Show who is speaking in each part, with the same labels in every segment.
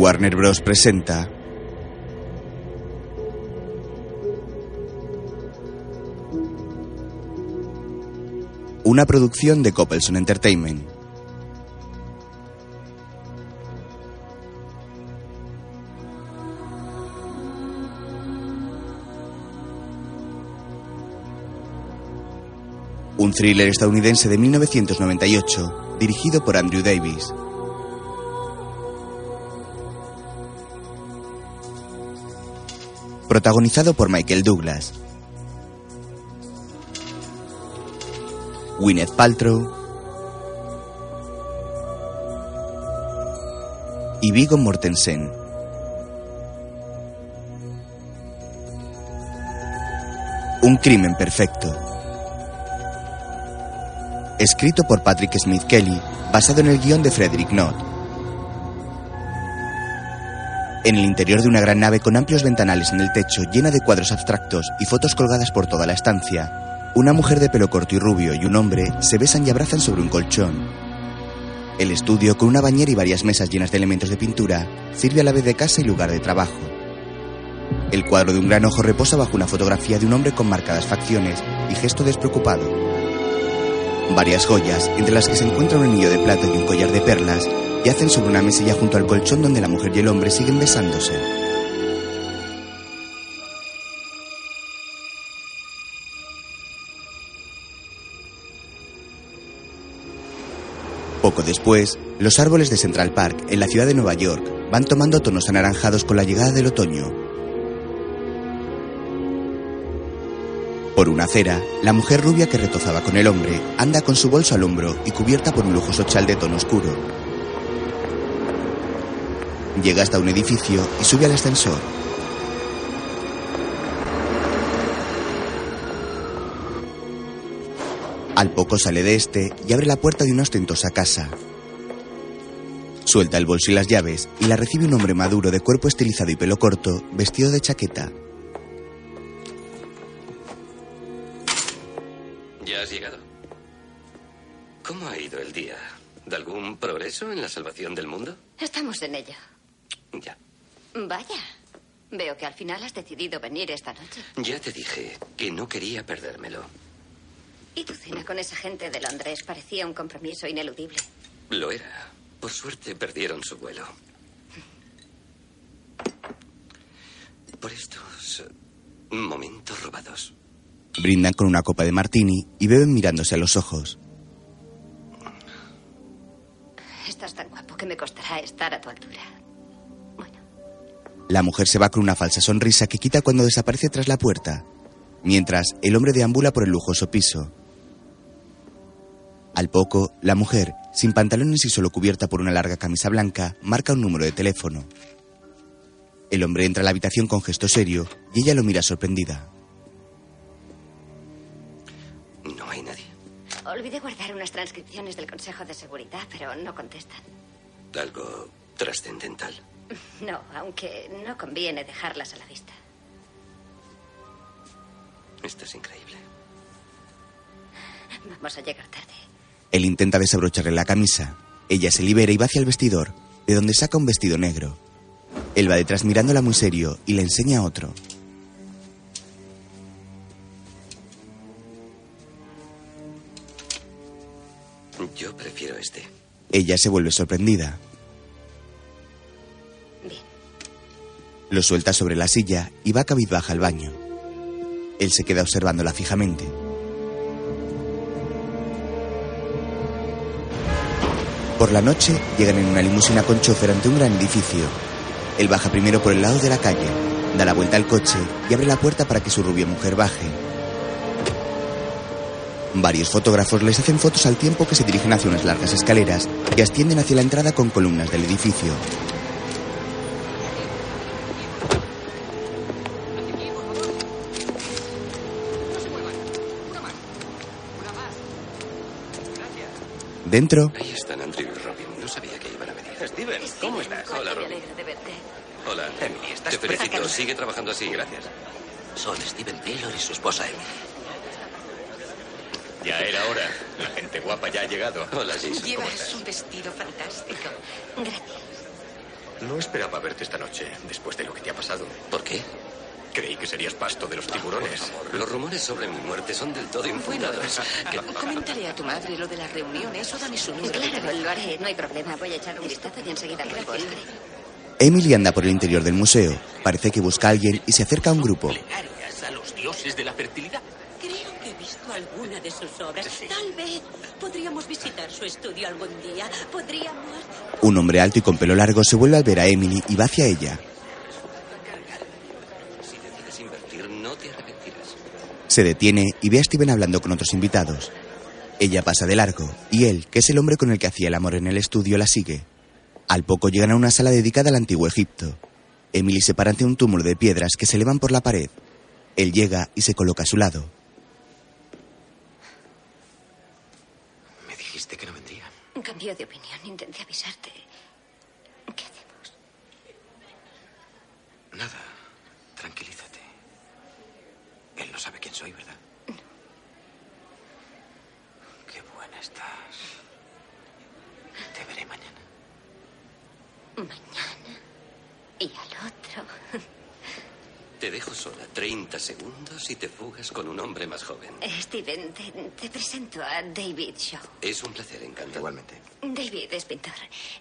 Speaker 1: Warner Bros. presenta una producción de Coppelson Entertainment. Un thriller estadounidense de 1998, dirigido por Andrew Davis. Protagonizado por Michael Douglas, Gwyneth Paltrow y Viggo Mortensen. Un crimen perfecto. Escrito por Patrick Smith Kelly, basado en el guion de Frederick Knott. En el interior de una gran nave con amplios ventanales en el techo, llena de cuadros abstractos y fotos colgadas por toda la estancia, una mujer de pelo corto y rubio y un hombre se besan y abrazan sobre un colchón. El estudio, con una bañera y varias mesas llenas de elementos de pintura, sirve a la vez de casa y lugar de trabajo. El cuadro de un gran ojo reposa bajo una fotografía de un hombre con marcadas facciones y gesto despreocupado. Varias joyas, entre las que se encuentra un anillo de plata y un collar de perlas, yacen sobre una mesilla junto al colchón donde la mujer y el hombre siguen besándose. Poco después, los árboles de Central Park, en la ciudad de Nueva York, van tomando tonos anaranjados con la llegada del otoño. Por una acera, la mujer rubia que retozaba con el hombre anda con su bolso al hombro y cubierta por un lujoso chal de tono oscuro. Llega hasta un edificio y sube al ascensor. Al poco sale de este y abre la puerta de una ostentosa casa. Suelta el bolso y las llaves y la recibe un hombre maduro de cuerpo estilizado y pelo corto, vestido de chaqueta.
Speaker 2: Que al final has decidido venir esta noche.
Speaker 3: Ya te dije que no quería perdérmelo.
Speaker 2: Y tu cena con esa gente de Londres parecía un compromiso ineludible.
Speaker 3: Lo era. Por suerte perdieron su vuelo. Por estos momentos robados.
Speaker 1: Brindan con una copa de martini y beben mirándose a los ojos.
Speaker 2: Estás tan guapo que me costará estar a tu altura.
Speaker 1: La mujer se va con una falsa sonrisa que quita cuando desaparece tras la puerta, mientras el hombre deambula por el lujoso piso. Al poco, la mujer, sin pantalones y solo cubierta por una larga camisa blanca, marca un número de teléfono. El hombre entra a la habitación con gesto serio y ella lo mira sorprendida.
Speaker 3: No hay nadie.
Speaker 2: Olvidé guardar unas transcripciones del Consejo de Seguridad, pero no contestan.
Speaker 3: Algo trascendental.
Speaker 2: No, aunque no conviene dejarlas a la vista.
Speaker 3: Esto es increíble.
Speaker 2: Vamos a llegar tarde.
Speaker 1: Él intenta desabrocharle la camisa. Ella se libera y va hacia el vestidor, de donde saca un vestido negro. Él va detrás mirándola muy serio y le enseña otro.
Speaker 3: Yo prefiero este.
Speaker 1: Ella se vuelve sorprendida. Lo suelta sobre la silla y va cabizbaja al baño. Él se queda observándola fijamente. Por la noche llegan en una limusina con chofer ante un gran edificio. Él baja primero por el lado de la calle, da la vuelta al coche y abre la puerta para que su rubia mujer baje. Varios fotógrafos les hacen fotos al tiempo que se dirigen hacia unas largas escaleras que ascienden hacia la entrada con columnas del edificio. Dentro,
Speaker 3: Ahí están Andrew y Robin. No sabía que iban a venir.
Speaker 4: Steven, ¿cómo estás?
Speaker 3: Hola, Robin.
Speaker 2: alegro de verte.
Speaker 3: Hola.
Speaker 4: Emily, estás
Speaker 3: Te felicito. Sigue trabajando así. Gracias.
Speaker 4: Son Steven Taylor y su esposa Emily.
Speaker 5: Ya era hora. La gente guapa ya ha llegado.
Speaker 3: Hola, Jason. ¿Cómo
Speaker 6: Llevas un vestido fantástico.
Speaker 2: Gracias.
Speaker 5: No esperaba verte esta noche, después de lo que te ha pasado.
Speaker 3: ¿Por qué?
Speaker 5: Creí que serías pasto de los tiburones.
Speaker 3: Los rumores sobre mi muerte son del todo infundados. Que-
Speaker 4: Comentaré a tu madre lo de las reuniones o dame su número.
Speaker 2: Claro, lo haré, no hay problema. Voy a echar un vistazo y enseguida lo responderé.
Speaker 1: Emily anda por el interior del museo. Parece que busca a alguien y se acerca a un grupo.
Speaker 4: Plegarias a los dioses de la fertilidad.
Speaker 6: Creo que he visto alguna de sus obras. Tal vez podríamos visitar su estudio algún día. Podríamos.
Speaker 1: Un hombre alto y con pelo largo se vuelve al ver a Emily y va hacia ella.
Speaker 3: Si decides invertir, no te arrepentirás.
Speaker 1: Se detiene y ve a Steven hablando con otros invitados. Ella pasa de largo y él, que es el hombre con el que hacía el amor en el estudio, la sigue. Al poco llegan a una sala dedicada al antiguo Egipto. Emily se para ante un túmulo de piedras que se elevan por la pared. Él llega y se coloca a su lado.
Speaker 5: Me dijiste que no vendría.
Speaker 2: Cambió de opinión, intenté avisarte. ¿Qué hacemos?
Speaker 5: Nada. Tranquilízate. No sabe quién soy, ¿verdad? Qué buena estás. Te veré mañana.
Speaker 2: Mañana. Y al otro.
Speaker 3: Te dejo sola 30 segundos y te fugas con un hombre más joven.
Speaker 2: Steven, te, te presento a David Shaw.
Speaker 3: Es un placer, encantado.
Speaker 5: Igualmente.
Speaker 2: David es pintor.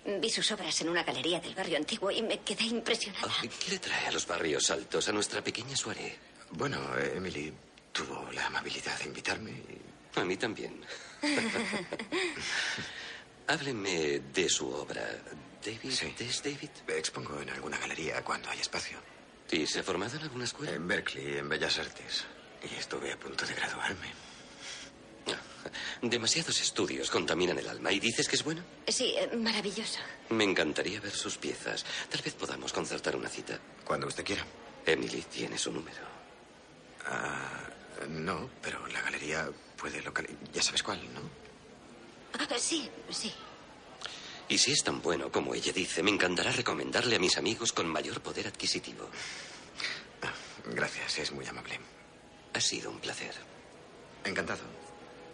Speaker 2: Vi sus obras en una galería del barrio antiguo y me quedé impresionada.
Speaker 3: Ah, ¿Qué le trae a los barrios altos, a nuestra pequeña soirée?
Speaker 5: Bueno, Emily tuvo la amabilidad de invitarme. y-
Speaker 3: A mí también. Hábleme de su obra. ¿David?
Speaker 5: Sí.
Speaker 3: ¿Es David?
Speaker 5: Expongo en alguna galería cuando hay espacio.
Speaker 3: ¿Y se ha formado en alguna escuela?
Speaker 5: En Berkeley, en Bellas Artes. Y estuve a punto de graduarme.
Speaker 3: Demasiados estudios contaminan el alma. ¿Y dices que es bueno?
Speaker 2: Sí, maravilloso.
Speaker 3: Me encantaría ver sus piezas. Tal vez podamos concertar una cita.
Speaker 5: Cuando usted quiera.
Speaker 3: Emily tiene su número.
Speaker 5: Ah, no, pero la galería puede localizar. Ya sabes cuál, ¿no?
Speaker 2: Ah, sí, sí.
Speaker 3: Y si es tan bueno como ella dice, me encantará recomendarle a mis amigos con mayor poder adquisitivo.
Speaker 5: Ah, gracias, es muy amable.
Speaker 3: Ha sido un placer.
Speaker 5: Encantado.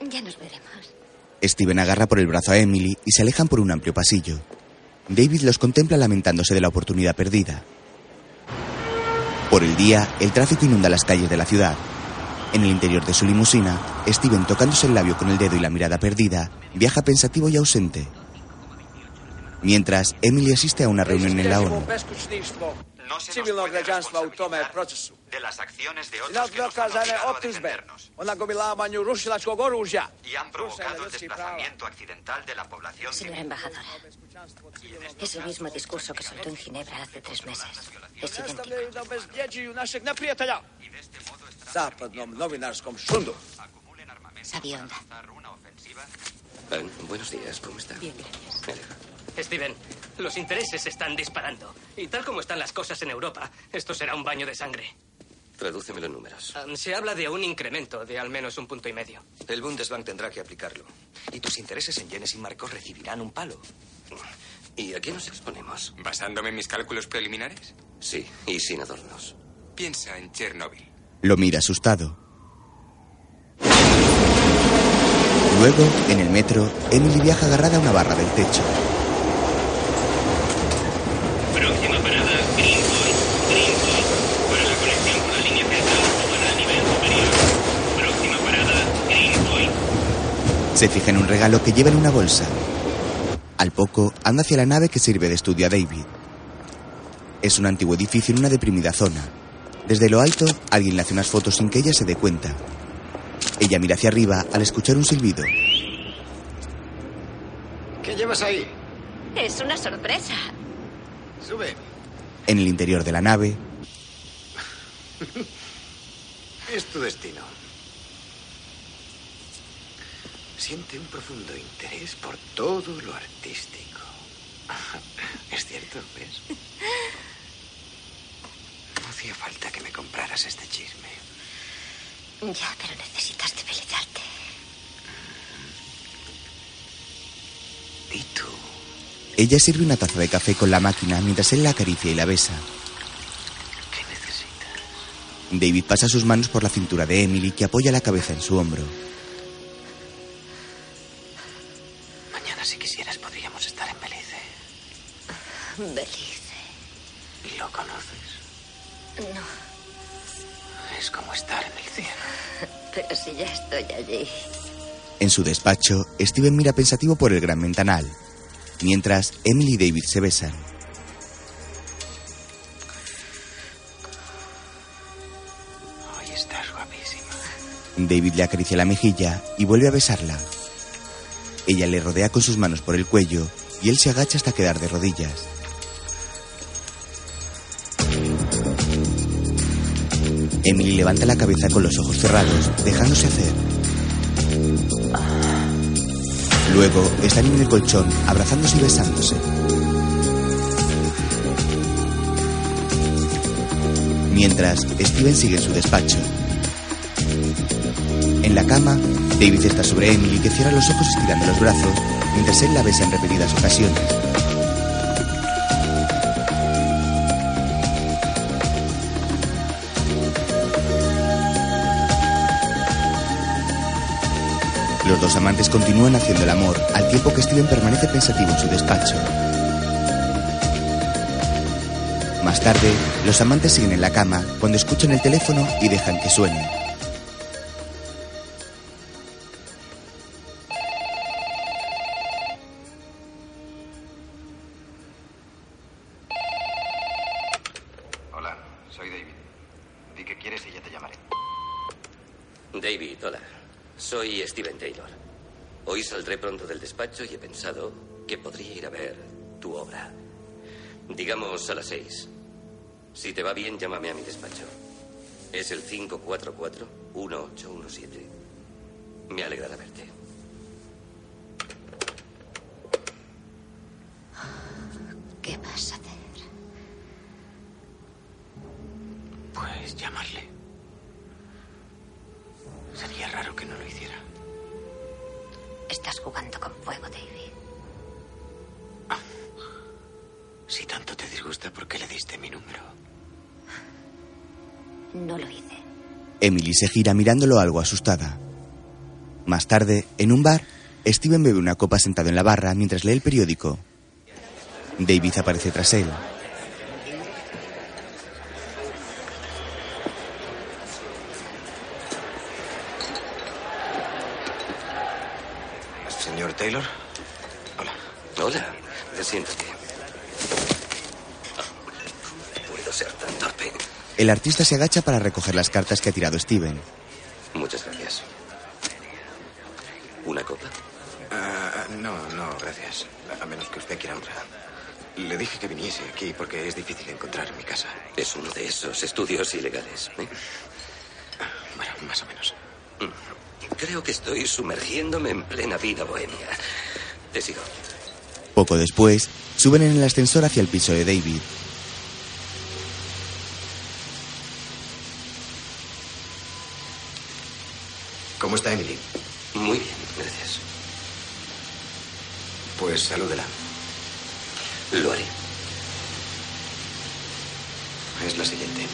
Speaker 2: Ya nos veremos.
Speaker 1: Steven agarra por el brazo a Emily y se alejan por un amplio pasillo. David los contempla lamentándose de la oportunidad perdida. Por el día, el tráfico inunda las calles de la ciudad. En el interior de su limusina, Steven, tocándose el labio con el dedo y la mirada perdida, viaja pensativo y ausente. Mientras, Emily asiste a una reunión en la ONU.
Speaker 7: De las acciones de otros que nos han obligado a defendernos y han provocado el desplazamiento accidental de la población
Speaker 2: Señora embajadora, es el mismo discurso que soltó en Ginebra hace tres meses. Es idéntico.
Speaker 8: Predstavljaju da obezbjeđuju našeg neprijatelja. Zapadnom novinarskom šundu.
Speaker 2: Sabía onda.
Speaker 3: Ah, buenos días, ¿cómo está?
Speaker 6: Bien, gracias.
Speaker 9: Steven, los intereses se están disparando. Y tal como están las cosas en Europa, esto será un baño de sangre.
Speaker 3: Tradúceme los números.
Speaker 9: Um, se habla de un incremento de al menos un punto y medio.
Speaker 7: El Bundesbank tendrá que aplicarlo. Y tus intereses en yenes y marcos recibirán un palo.
Speaker 3: ¿Y a qué nos exponemos?
Speaker 10: ¿Basándome en mis cálculos preliminares?
Speaker 3: Sí, y sin adornos.
Speaker 10: Piensa en Chernóbil.
Speaker 1: Lo mira asustado. Luego, en el metro, Emily viaja agarrada a una barra del techo.
Speaker 11: Próxima parada, Greenpoint. Greenpoint. Para la conexión con la línea central para el nivel superior. Próxima parada, Greenpoint.
Speaker 1: Se fija en un regalo que lleva en una bolsa. Al poco, anda hacia la nave que sirve de estudio a David. Es un antiguo edificio en una deprimida zona. Desde lo alto, alguien le hace unas fotos sin que ella se dé cuenta. Ella mira hacia arriba al escuchar un silbido.
Speaker 5: ¿Qué llevas ahí?
Speaker 2: Es una sorpresa.
Speaker 5: Sube.
Speaker 1: En el interior de la nave,
Speaker 5: Es tu destino. Siente un profundo interés por todo lo artístico. Es cierto, ¿ves? No hacía falta que me compraras este chisme.
Speaker 2: Ya, pero necesitas debilitarte.
Speaker 5: ¿Y tú?
Speaker 1: ella sirve una taza de café con la máquina mientras él la acaricia y la besa.
Speaker 5: ¿Qué necesitas?
Speaker 1: David pasa sus manos por la cintura de Emily que apoya la cabeza en su hombro.
Speaker 5: Belice. ¿Lo conoces?
Speaker 2: No,
Speaker 5: Es como estar en el cielo.
Speaker 2: pero si ya estoy allí.
Speaker 1: En su despacho, Steven mira pensativo por el gran ventanal, mientras Emily y David se besan.
Speaker 5: Hoy estás guapísima.
Speaker 1: David le acaricia la mejilla y vuelve a besarla. Ella le rodea con sus manos por el cuello y él se agacha hasta quedar de rodillas. Emily levanta la cabeza con los ojos cerrados, dejándose hacer. Luego están en el colchón, abrazándose y besándose. Mientras, Steven sigue en su despacho. En la cama, David está sobre Emily que cierra los ojos estirando los brazos, mientras él la besa en repetidas ocasiones. Dos amantes continúan haciendo el amor, al tiempo que Steven permanece pensativo en su despacho. Más tarde, los amantes siguen en la cama cuando escuchan el teléfono y dejan que suene.
Speaker 3: Pensado que podría ir a ver tu obra. Digamos a las seis. Si te va bien, llámame a mi despacho. Es el 544-1817. Me alegrará verte.
Speaker 2: ¿Qué vas a hacer?
Speaker 5: Pues llamarle. Sería raro que no lo hiciera.
Speaker 2: Estás jugando con fuego, David.
Speaker 5: Si tanto te disgusta, ¿por qué le diste mi número?
Speaker 2: No lo hice.
Speaker 1: Emily se gira mirándolo algo asustada. Más tarde, en un bar, Steven bebe una copa sentado en la barra mientras lee el periódico. David aparece tras él.
Speaker 5: Señor Taylor.
Speaker 3: Siéntate. Puedo ser tan torpe.
Speaker 1: El artista se agacha para recoger las cartas que ha tirado Steven.
Speaker 3: Muchas gracias. ¿Una copa?
Speaker 5: Ah, no, no, gracias. A menos que usted quiera otra. Le dije que viniese aquí porque es difícil encontrar mi casa.
Speaker 3: Es uno de esos estudios ilegales. ¿eh?
Speaker 5: Bueno, más o menos.
Speaker 3: Creo que estoy sumergiéndome en plena vida bohemia. Te sigo.
Speaker 1: Poco después, suben en el ascensor hacia el piso de David.
Speaker 5: ¿Cómo está Emily?
Speaker 3: Muy bien, gracias.
Speaker 5: Pues salúdela.
Speaker 3: Lo haré.
Speaker 5: Es la siguiente.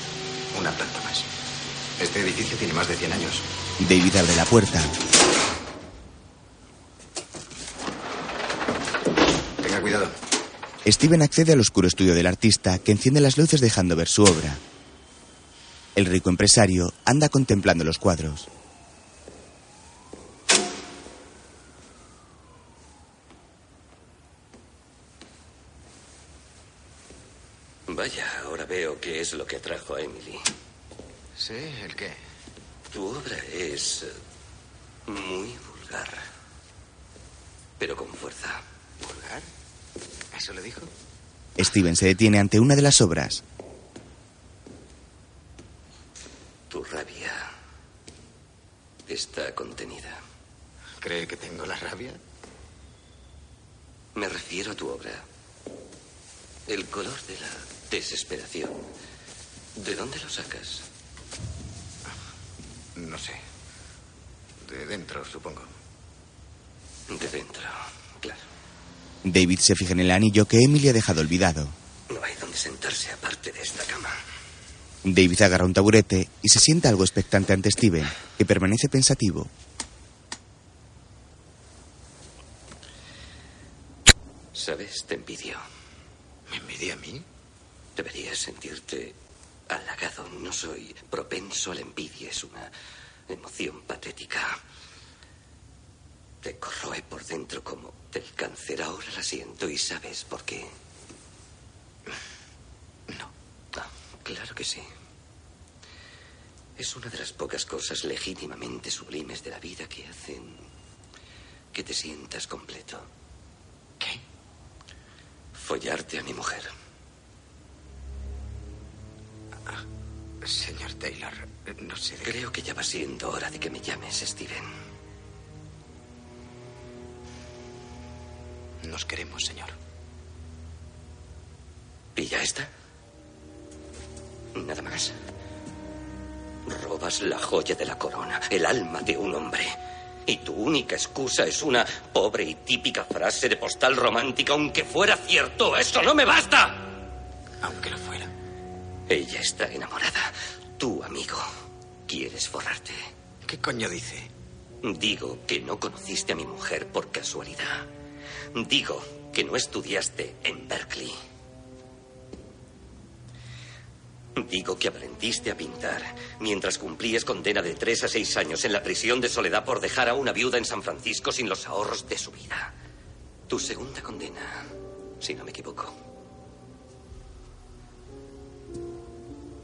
Speaker 5: Una planta más. Este edificio tiene más de 100 años.
Speaker 1: David abre la puerta.
Speaker 5: Tenga cuidado.
Speaker 1: Steven accede al oscuro estudio del artista, que enciende las luces dejando ver su obra. El rico empresario anda contemplando los cuadros.
Speaker 3: Vaya, ahora veo qué es lo que atrajo a Emily.
Speaker 5: ¿Sí? ¿El qué?
Speaker 3: Tu obra es muy vulgar. Pero con fuerza.
Speaker 5: ¿Vulgar? ¿Eso dijo?
Speaker 1: Steven se detiene ante una de las obras.
Speaker 3: Tu rabia está contenida.
Speaker 5: ¿Cree que tengo la rabia?
Speaker 3: Me refiero a tu obra. El color de la desesperación. ¿De dónde lo sacas?
Speaker 5: No sé. De dentro, supongo.
Speaker 3: De dentro, claro.
Speaker 1: David se fija en el anillo que Emily ha dejado olvidado.
Speaker 3: No hay donde sentarse aparte de esta cama.
Speaker 1: David agarra un taburete y se sienta algo expectante ante Steven, que permanece pensativo.
Speaker 3: ¿Sabes? Te envidio.
Speaker 5: ¿Me envidia a mí?
Speaker 3: Deberías sentirte halagado. No soy propenso a la envidia. Es una emoción patética. Te corroe por dentro como del cáncer. Ahora la siento y sabes por qué. No. Ah, claro que sí. Es una de las pocas cosas legítimamente sublimes de la vida que hacen que te sientas completo.
Speaker 5: ¿Qué?
Speaker 3: Follarte a mi mujer.
Speaker 5: Ah, señor Taylor, no sé de
Speaker 3: Creo que ya va siendo hora de que me llames Steven.
Speaker 5: Nos queremos, señor.
Speaker 3: ¿Y ya está? Nada más. Robas la joya de la corona, el alma de un hombre. Y tu única excusa es una pobre y típica frase de postal romántica, aunque fuera cierto. ¡Eso no me basta!
Speaker 5: Aunque lo fuera.
Speaker 3: Ella está enamorada. Tú, amigo, quieres forrarte.
Speaker 5: ¿Qué coño dice?
Speaker 3: Digo que no conociste a mi mujer por casualidad. Digo que no estudiaste en Berkeley. Digo que aprendiste a pintar mientras cumplías condena de tres a seis años en la prisión de soledad por dejar a una viuda en San Francisco sin los ahorros de su vida. Tu segunda condena, si no me equivoco.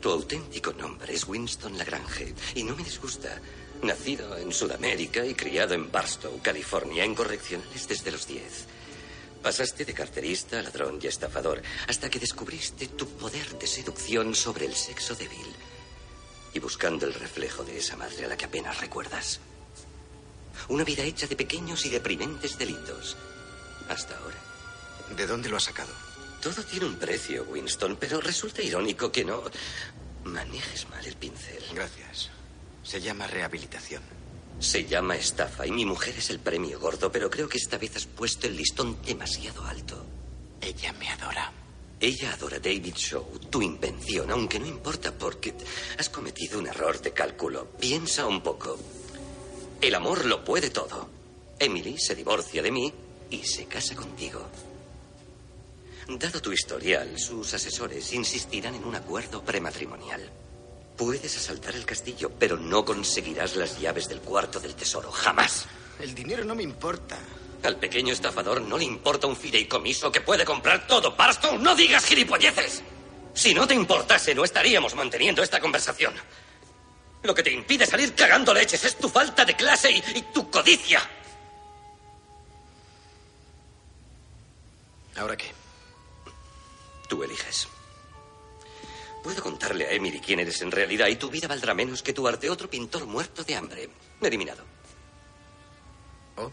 Speaker 3: Tu auténtico nombre es Winston Lagrange y no me disgusta. Nacido en Sudamérica y criado en Barstow, California, en correccionales desde los 10. Pasaste de carterista a ladrón y estafador hasta que descubriste tu poder de seducción sobre el sexo débil y buscando el reflejo de esa madre a la que apenas recuerdas. Una vida hecha de pequeños y deprimentes delitos. Hasta ahora.
Speaker 5: ¿De dónde lo ha sacado?
Speaker 3: Todo tiene un precio, Winston, pero resulta irónico que no manejes mal el pincel.
Speaker 5: Gracias. Se llama rehabilitación.
Speaker 3: Se llama estafa y mi mujer es el premio gordo, pero creo que esta vez has puesto el listón demasiado alto.
Speaker 5: Ella me adora.
Speaker 3: Ella adora David Shaw, tu invención, aunque no importa porque has cometido un error de cálculo. Piensa un poco. El amor lo puede todo. Emily se divorcia de mí y se casa contigo. Dado tu historial, sus asesores insistirán en un acuerdo prematrimonial. Puedes asaltar el castillo, pero no conseguirás las llaves del cuarto del tesoro. Jamás.
Speaker 5: El dinero no me importa.
Speaker 3: Al pequeño estafador no le importa un fideicomiso que puede comprar todo. Barstow, no digas gilipolleces. Si no te importase, no estaríamos manteniendo esta conversación. Lo que te impide salir cagando leches es tu falta de clase y, y tu codicia.
Speaker 5: ¿Ahora qué?
Speaker 3: Tú eliges. Puedo contarle a Emily quién eres en realidad y tu vida valdrá menos que tu arte. Otro pintor muerto de hambre. Eliminado.
Speaker 5: ¿Oh?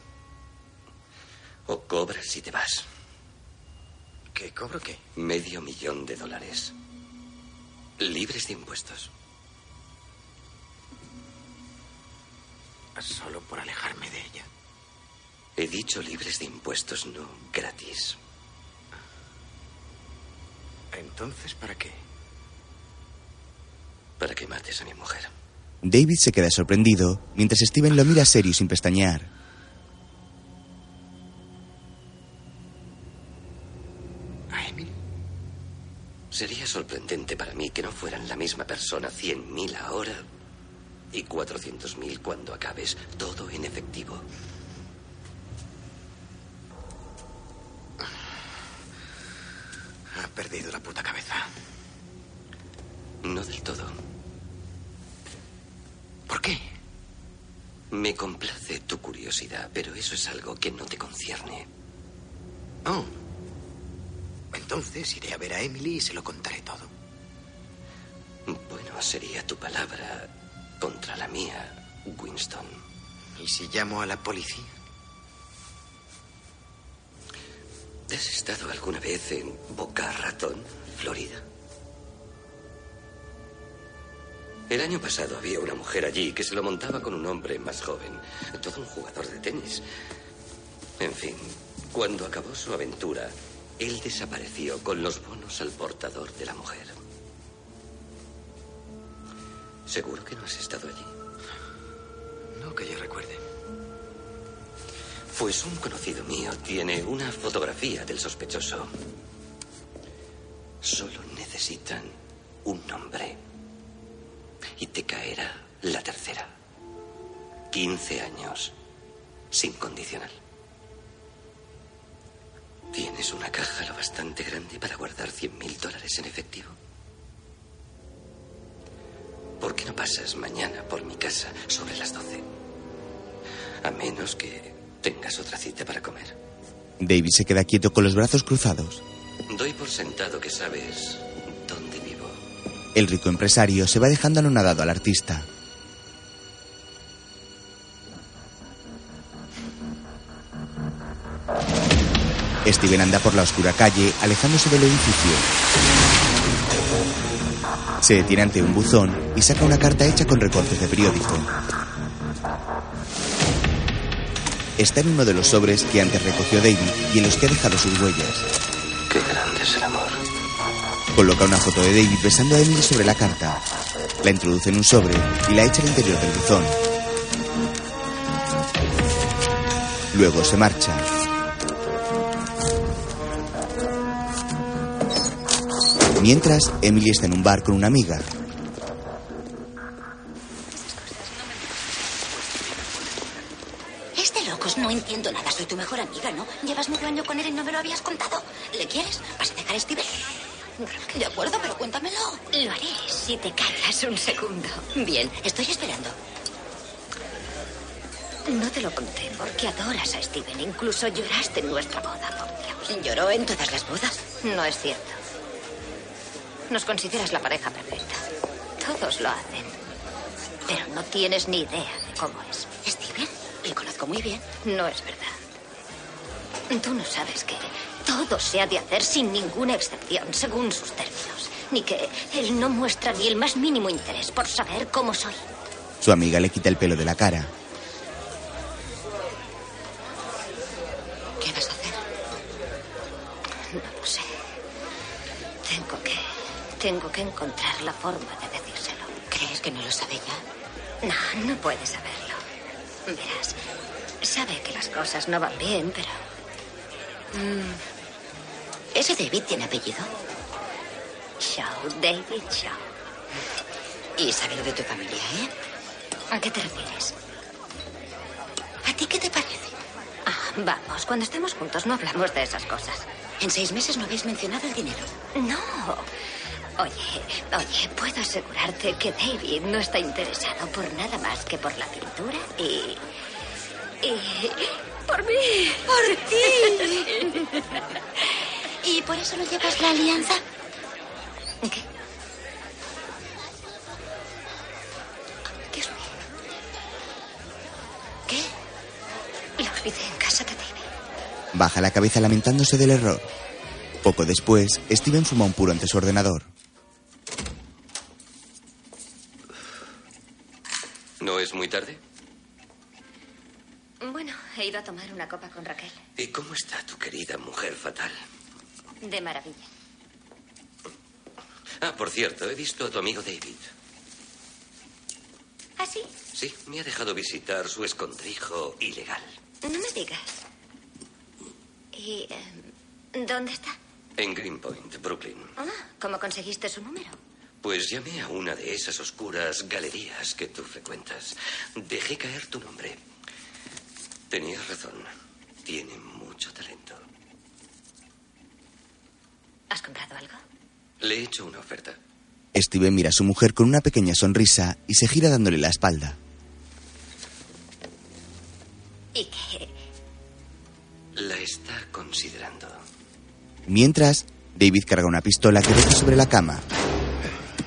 Speaker 3: O cobras y te vas.
Speaker 5: ¿Qué cobro qué?
Speaker 3: Medio millón de dólares. Libres de impuestos.
Speaker 5: Solo por alejarme de ella.
Speaker 3: He dicho libres de impuestos, no gratis.
Speaker 5: Entonces, ¿para qué?
Speaker 3: Para que mates a mi mujer.
Speaker 1: David se queda sorprendido mientras Steven lo mira serio sin pestañear.
Speaker 5: ¿A Emily?
Speaker 3: Sería sorprendente para mí que no fueran la misma persona 100.000 ahora y 400.000 cuando acabes, todo en efectivo.
Speaker 5: Ha perdido la puta cabeza.
Speaker 3: No del todo.
Speaker 5: ¿Por qué?
Speaker 3: Me complace tu curiosidad, pero eso es algo que no te concierne.
Speaker 5: Oh. Entonces iré a ver a Emily y se lo contaré todo.
Speaker 3: Bueno, sería tu palabra contra la mía, Winston.
Speaker 5: ¿Y si llamo a la policía?
Speaker 3: ¿Has estado alguna vez en Boca Ratón, Florida? El año pasado había una mujer allí que se lo montaba con un hombre más joven, todo un jugador de tenis. En fin, cuando acabó su aventura, él desapareció con los bonos al portador de la mujer. ¿Seguro que no has estado allí?
Speaker 5: No que yo recuerde.
Speaker 3: Pues un conocido mío tiene una fotografía del sospechoso. Solo necesitan un nombre. Y te caerá la tercera. 15 años sin condicional. ¿Tienes una caja lo bastante grande para guardar 100 mil dólares en efectivo? ¿Por qué no pasas mañana por mi casa sobre las 12? A menos que tengas otra cita para comer.
Speaker 1: David se queda quieto con los brazos cruzados.
Speaker 3: Doy por sentado que sabes.
Speaker 1: El rico empresario se va dejando anonadado al artista. Steven anda por la oscura calle, alejándose del edificio. Se detiene ante un buzón y saca una carta hecha con recortes de periódico. Está en uno de los sobres que antes recogió David y en los que ha dejado sus huellas.
Speaker 3: Qué grande es el amor.
Speaker 1: Coloca una foto de David besando a Emily sobre la carta. La introduce en un sobre y la echa al interior del buzón. Luego se marcha. Mientras, Emily está en un bar con una amiga.
Speaker 2: Es de locos, no entiendo nada. Soy tu mejor amiga, ¿no? Llevas medio año con él y no me lo habías contado. ¿Le quieres? ¿Vas a dejar a? De acuerdo, pero cuéntamelo. Lo haré si te callas un segundo. Bien, estoy esperando. No te lo conté porque adoras a Steven. Incluso lloraste en nuestra boda, por Dios. ¿Lloró en todas las bodas? No es cierto. Nos consideras la pareja perfecta. Todos lo hacen. Pero no tienes ni idea de cómo es. ¿Steven? Le conozco muy bien. No es verdad. Tú no sabes que todo se ha de hacer sin ninguna excepción, según sus términos. Ni que él no muestra ni el más mínimo interés por saber cómo soy.
Speaker 1: Su amiga le quita el pelo de la cara.
Speaker 2: ¿Qué vas a hacer? No lo sé. Tengo que. Tengo que encontrar la forma de decírselo. ¿Crees que no lo sabe ya? No, no puede saberlo. Verás, sabe que las cosas no van bien, pero. Mm, ¿Ese David tiene apellido? Shaw, David Shaw. Y sabe lo de tu familia, ¿eh? ¿A qué te refieres? ¿A ti qué te parece? Ah, vamos, cuando estemos juntos no hablamos de esas cosas. En seis meses no habéis mencionado el dinero. No. Oye, oye, puedo asegurarte que David no está interesado por nada más que por la pintura y. y. por mí. Por ti. ¿Y por eso no llevas la alianza? ¿Qué? Dios mío. ¿Qué? La olvidé en casa de David.
Speaker 1: Baja la cabeza lamentándose del error. Poco después, Steven fuma un puro ante su ordenador.
Speaker 3: ¿No es muy tarde?
Speaker 2: Bueno, he ido a tomar una copa con Raquel.
Speaker 3: ¿Y cómo está tu querida mujer fatal?
Speaker 2: De maravilla.
Speaker 3: Ah, por cierto, he visto a tu amigo David.
Speaker 2: ¿Ah, sí?
Speaker 3: Sí, me ha dejado visitar su escondrijo ilegal.
Speaker 2: No me digas. ¿Y eh, dónde está?
Speaker 3: En Greenpoint, Brooklyn.
Speaker 2: Ah, ¿cómo conseguiste su número?
Speaker 3: Pues llamé a una de esas oscuras galerías que tú frecuentas. Dejé caer tu nombre. Tenías razón. Tiene mucho talento.
Speaker 2: ¿Has comprado algo?
Speaker 3: Le he hecho una oferta.
Speaker 1: Steven mira a su mujer con una pequeña sonrisa y se gira dándole la espalda.
Speaker 2: ¿Y qué?
Speaker 3: La está considerando.
Speaker 1: Mientras, David carga una pistola que deja sobre la cama.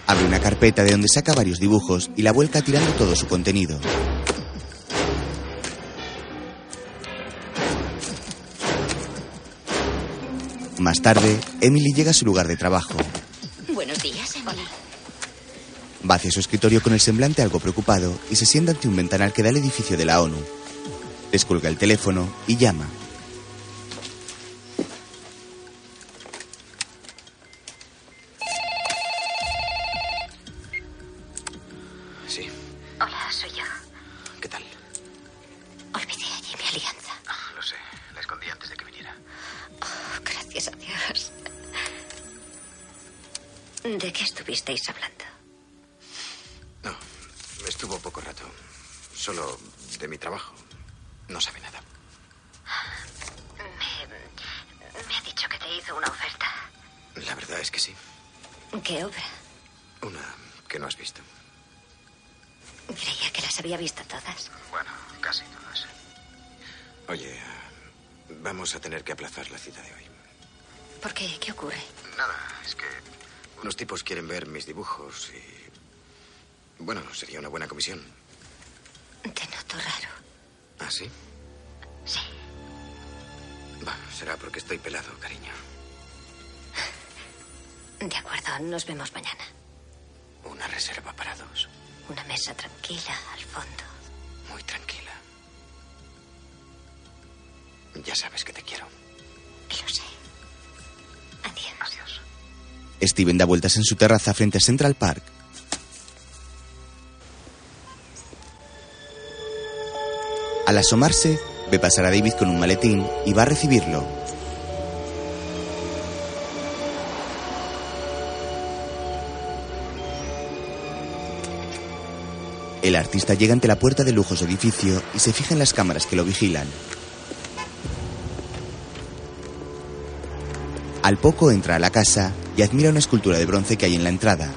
Speaker 1: Abre una carpeta de donde saca varios dibujos y la vuelca tirando todo su contenido. Más tarde, Emily llega a su lugar de trabajo.
Speaker 2: Buenos días, Emily.
Speaker 1: Va hacia su escritorio con el semblante algo preocupado y se sienta ante un ventanal que da al edificio de la ONU. Descuelga el teléfono y llama.
Speaker 5: ¿De
Speaker 2: qué estuvisteis hablando?
Speaker 5: No, estuvo poco rato. Solo de mi trabajo. No sabe nada.
Speaker 2: Me, me ha dicho que te hizo una oferta.
Speaker 5: La verdad es que sí.
Speaker 2: ¿Qué obra?
Speaker 5: Una que no has visto.
Speaker 2: Creía que las había visto todas.
Speaker 5: Bueno, casi todas. Oye, vamos a tener que aplazar la cita de hoy.
Speaker 2: ¿Por qué? ¿Qué ocurre?
Speaker 5: Nada, es que unos tipos quieren ver mis dibujos y... Bueno, sería una buena comisión.
Speaker 2: Te noto raro.
Speaker 5: ¿Ah, sí?
Speaker 2: Sí.
Speaker 5: Va, será porque estoy pelado, cariño.
Speaker 2: De acuerdo, nos vemos mañana.
Speaker 5: Una reserva para dos.
Speaker 2: Una mesa tranquila al fondo.
Speaker 5: Muy tranquila. Ya sabes que te quiero.
Speaker 1: Steven da vueltas en su terraza frente a Central Park. Al asomarse, ve pasar a David con un maletín y va a recibirlo. El artista llega ante la puerta del lujoso edificio y se fija en las cámaras que lo vigilan. Al poco entra a la casa y admira una escultura de bronce que hay en la entrada.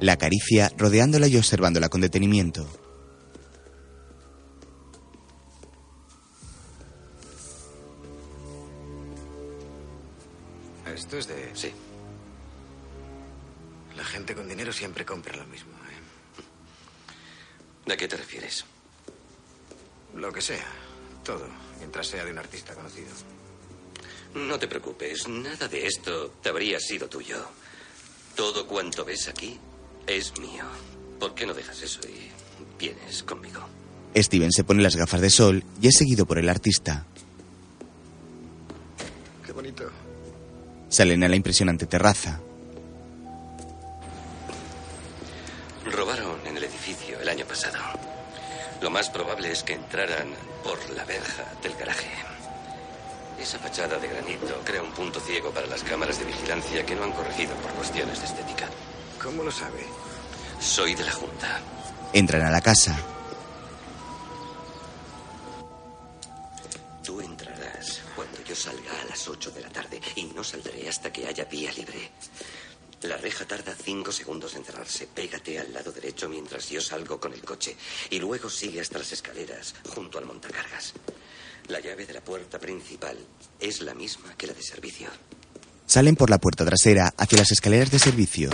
Speaker 1: La acaricia rodeándola y observándola con detenimiento.
Speaker 3: Tuyo. Todo cuanto ves aquí es mío. ¿Por qué no dejas eso y vienes conmigo?
Speaker 1: Steven se pone las gafas de sol y es seguido por el artista.
Speaker 5: Qué bonito.
Speaker 1: Salen a la impresionante terraza.
Speaker 3: Robaron en el edificio el año pasado. Lo más probable es que entraran por la verja del garaje. Esa fachada de granito crea un punto ciego para las cámaras de vigilancia que no han corregido por cuestiones de estética.
Speaker 5: ¿Cómo lo sabe?
Speaker 3: Soy de la Junta.
Speaker 1: Entran a la casa.
Speaker 3: Tú entrarás cuando yo salga a las 8 de la tarde y no saldré hasta que haya vía libre. La reja tarda cinco segundos en cerrarse. Pégate al lado derecho mientras yo salgo con el coche y luego sigue hasta las escaleras junto al montacargas. La llave de la puerta principal es la misma que la de servicio.
Speaker 1: Salen por la puerta trasera hacia las escaleras de servicio.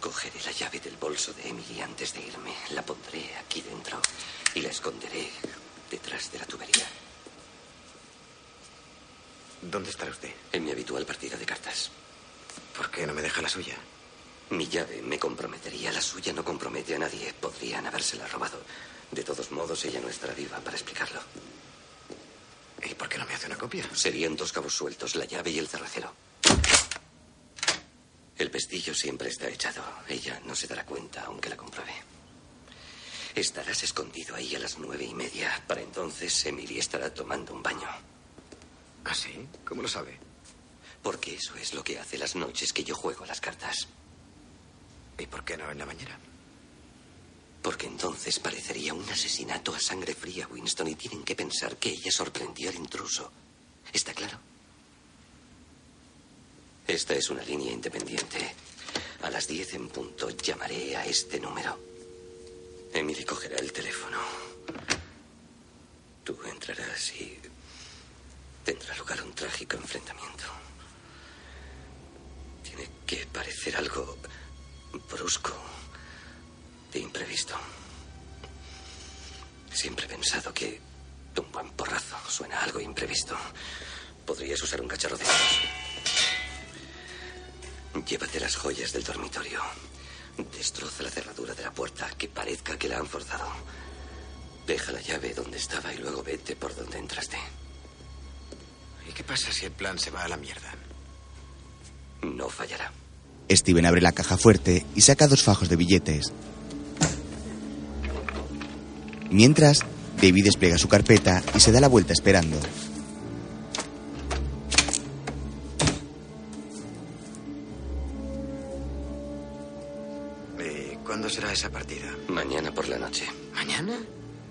Speaker 3: Cogeré la llave del bolso de Emily antes de irme. La pondré aquí dentro y la esconderé detrás de la tubería.
Speaker 5: ¿Dónde estará usted?
Speaker 3: En mi habitual partida de cartas.
Speaker 5: ¿Por qué no me deja la suya?
Speaker 3: Mi llave me comprometería. La suya no compromete a nadie. Podrían habérsela robado. De todos modos, ella no estará viva para explicarlo.
Speaker 5: ¿Y por qué no me hace una copia?
Speaker 3: Serían dos cabos sueltos, la llave y el cerrajero. El pestillo siempre está echado. Ella no se dará cuenta, aunque la compruebe. Estarás escondido ahí a las nueve y media. Para entonces, Emily estará tomando un baño.
Speaker 5: ¿Ah, sí? ¿Cómo lo sabe?
Speaker 3: Porque eso es lo que hace las noches que yo juego a las cartas.
Speaker 5: ¿Y por qué no en la mañana?
Speaker 3: Porque entonces parecería un asesinato a sangre fría, Winston, y tienen que pensar que ella sorprendió al intruso. ¿Está claro? Esta es una línea independiente. A las 10 en punto llamaré a este número. Emily cogerá el teléfono. Tú entrarás y tendrá lugar un trágico enfrentamiento. Tiene que parecer algo brusco, de imprevisto. Siempre he pensado que un buen porrazo suena a algo imprevisto. Podrías usar un cacharro de estos. Llévate las joyas del dormitorio. Destroza la cerradura de la puerta, que parezca que la han forzado. Deja la llave donde estaba y luego vete por donde entraste.
Speaker 5: ¿Y qué pasa si el plan se va a la mierda?
Speaker 3: No fallará.
Speaker 1: Steven abre la caja fuerte y saca dos fajos de billetes. Mientras, David despliega su carpeta y se da la vuelta esperando.
Speaker 5: ¿Y cuándo será esa partida?
Speaker 3: Mañana por la noche.
Speaker 5: ¿Mañana?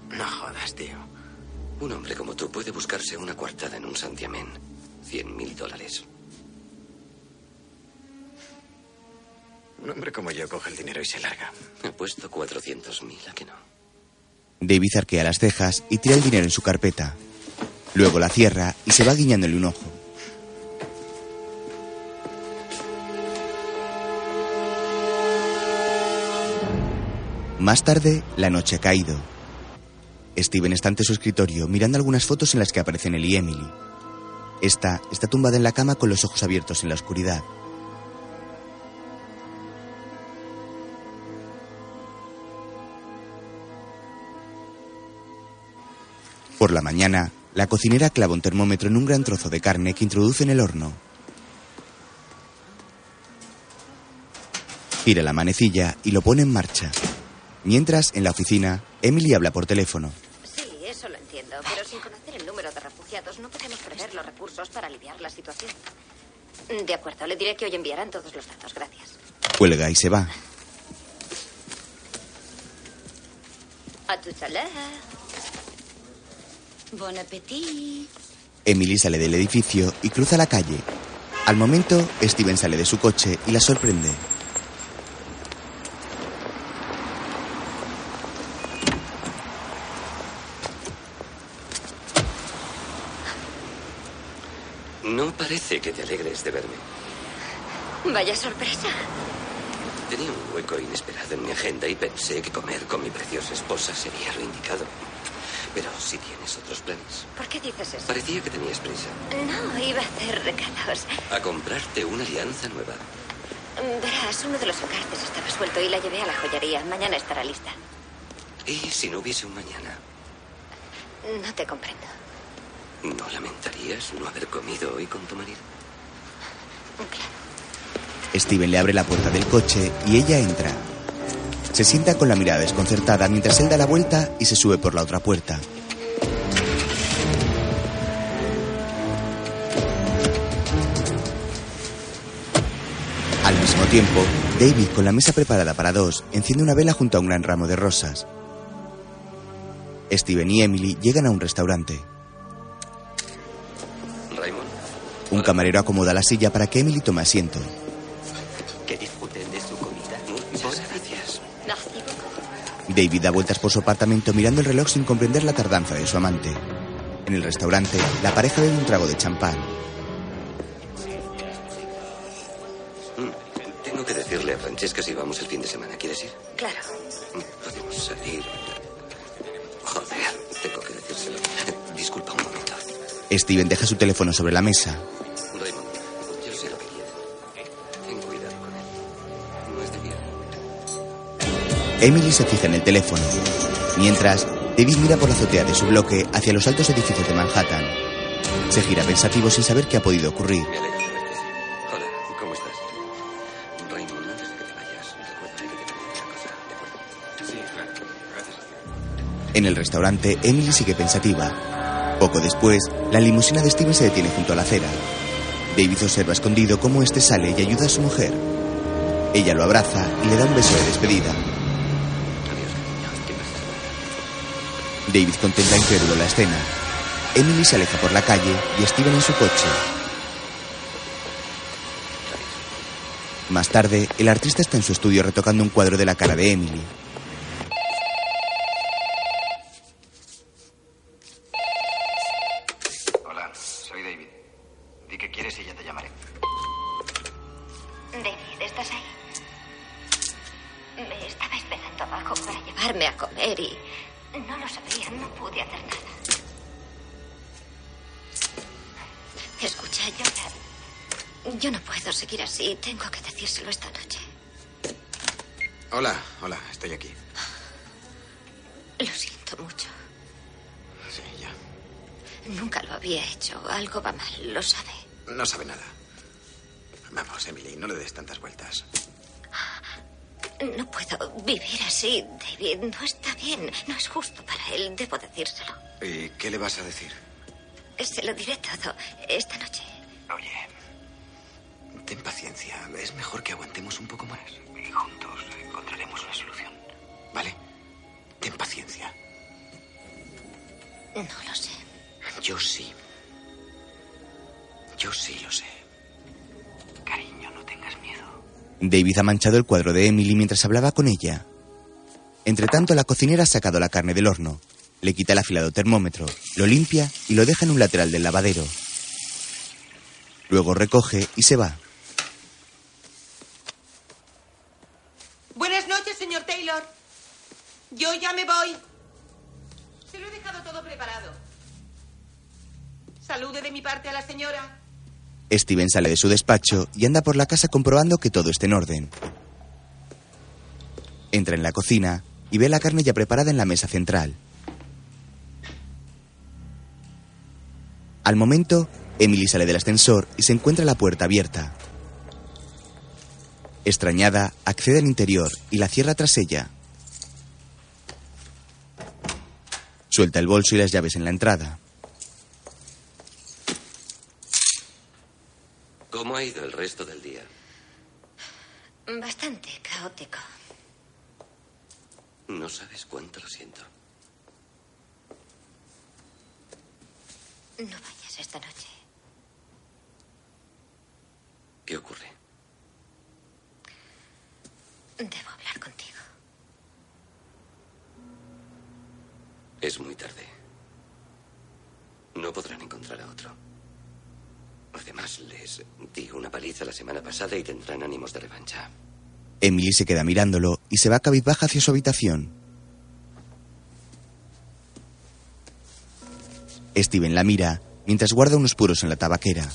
Speaker 5: No jodas, tío.
Speaker 3: Un hombre como tú puede buscarse una coartada en un santiamén. Cien mil dólares.
Speaker 5: Un hombre como yo coge el dinero y se larga.
Speaker 3: He puesto cuatrocientos mil, ¿a que no?
Speaker 1: David arquea las cejas y tira el dinero en su carpeta. Luego la cierra y se va guiñándole un ojo. Más tarde, la noche ha caído. Steven está ante su escritorio mirando algunas fotos en las que aparecen él y Emily. Esta está tumbada en la cama con los ojos abiertos en la oscuridad. Por la mañana, la cocinera clava un termómetro en un gran trozo de carne que introduce en el horno. Gira la manecilla y lo pone en marcha. Mientras, en la oficina, Emily habla por teléfono.
Speaker 2: Sí, eso lo entiendo, pero sin conocer el número de refugiados no podemos prever los recursos para aliviar la situación. De acuerdo, le diré que hoy enviarán todos los datos. Gracias.
Speaker 1: Cuelga y se va.
Speaker 2: A tu. Bon appétit.
Speaker 1: Emily sale del edificio y cruza la calle. Al momento, Steven sale de su coche y la sorprende.
Speaker 3: No parece que te alegres de verme.
Speaker 2: Vaya sorpresa.
Speaker 3: Tenía un hueco inesperado en mi agenda y pensé que comer con mi preciosa esposa sería lo indicado. Pero si tienes otros planes.
Speaker 2: ¿Por qué dices eso?
Speaker 3: Parecía que tenías prisa.
Speaker 2: No, iba a hacer recados.
Speaker 3: A comprarte una alianza nueva.
Speaker 2: Verás, uno de los encartes estaba suelto y la llevé a la joyería. Mañana estará lista.
Speaker 3: ¿Y si no hubiese un mañana?
Speaker 2: No te comprendo.
Speaker 3: ¿No lamentarías no haber comido hoy con tu marido?
Speaker 1: Steven le abre la puerta del coche y ella entra. Se sienta con la mirada desconcertada mientras él da la vuelta y se sube por la otra puerta. Al mismo tiempo, David, con la mesa preparada para dos, enciende una vela junto a un gran ramo de rosas. Steven y Emily llegan a un restaurante.
Speaker 3: Raymond,
Speaker 1: Un camarero acomoda la silla para que Emily tome asiento. David da vueltas por su apartamento mirando el reloj sin comprender la tardanza de su amante. En el restaurante, la pareja bebe un trago de champán.
Speaker 3: Mm, Tengo que decirle a Francesca si vamos el fin de semana. ¿Quieres ir?
Speaker 2: Claro.
Speaker 3: Mm, Podemos salir. Joder, tengo que decírselo. Disculpa un momento.
Speaker 1: Steven deja su teléfono sobre la mesa. Emily se fija en el teléfono. Mientras, David mira por la azotea de su bloque hacia los altos edificios de Manhattan. Se gira pensativo sin saber qué ha podido ocurrir.
Speaker 3: Hola, ¿cómo estás? Raymond, antes de que te vayas, recuerda que te pedí una cosa, ¿de acuerdo? Sí, claro. Gracias.
Speaker 1: En el restaurante, Emily sigue pensativa. Poco después, la limusina de Steven se detiene junto a la acera. David observa escondido cómo este sale y ayuda a su mujer. Ella lo abraza y le da un beso de despedida. David contempla incrédulo la escena. Emily se aleja por la calle y Steven en su coche. Más tarde, el artista está en su estudio retocando un cuadro de la cara de Emily.
Speaker 5: Hola, soy David. Di que quieres y ya te llamaré.
Speaker 2: David, ¿estás ahí? Me estaba esperando abajo para llevarme a comer y no lo sabía, no pude hacer nada. Escucha, yo. Yo no puedo seguir así. Tengo que decírselo esta noche.
Speaker 5: Hola, hola, estoy aquí.
Speaker 2: Lo siento mucho.
Speaker 5: Sí, ya.
Speaker 2: Nunca lo había hecho. Algo va mal, lo sabe.
Speaker 5: No sabe nada. Vamos, Emily, no le des tantas vueltas.
Speaker 2: No puedo vivir así, David. No está bien. No es justo para él. Debo decírselo.
Speaker 5: ¿Y qué le vas a decir?
Speaker 2: Se lo diré todo esta noche.
Speaker 5: Oye, ten paciencia. Es mejor que aguantemos un poco más. y juntos encontraremos una solución. ¿Vale? Ten paciencia.
Speaker 2: No lo sé.
Speaker 5: Yo sí. Yo sí lo sé. Cariño, no tengas miedo.
Speaker 1: David ha manchado el cuadro de Emily mientras hablaba con ella. Entre tanto, la cocinera ha sacado la carne del horno, le quita el afilado termómetro, lo limpia y lo deja en un lateral del lavadero. Luego recoge y se va.
Speaker 12: Buenas noches, señor Taylor. Yo ya me voy. Se lo he dejado todo preparado. Salude de mi parte a la señora.
Speaker 1: Steven sale de su despacho y anda por la casa comprobando que todo esté en orden. Entra en la cocina y ve la carne ya preparada en la mesa central. Al momento, Emily sale del ascensor y se encuentra la puerta abierta. Extrañada, accede al interior y la cierra tras ella. Suelta el bolso y las llaves en la entrada.
Speaker 3: ¿Cómo ha ido el resto del día?
Speaker 2: Bastante caótico.
Speaker 3: No sabes cuánto lo siento.
Speaker 2: No vayas esta noche.
Speaker 3: ¿Qué ocurre?
Speaker 2: Debo hablar contigo.
Speaker 3: Es muy tarde. No podrán encontrar a otro. Además, les di una paliza la semana pasada y tendrán ánimos de revancha.
Speaker 1: Emily se queda mirándolo y se va cabizbaja hacia su habitación. Steven la mira mientras guarda unos puros en la tabaquera.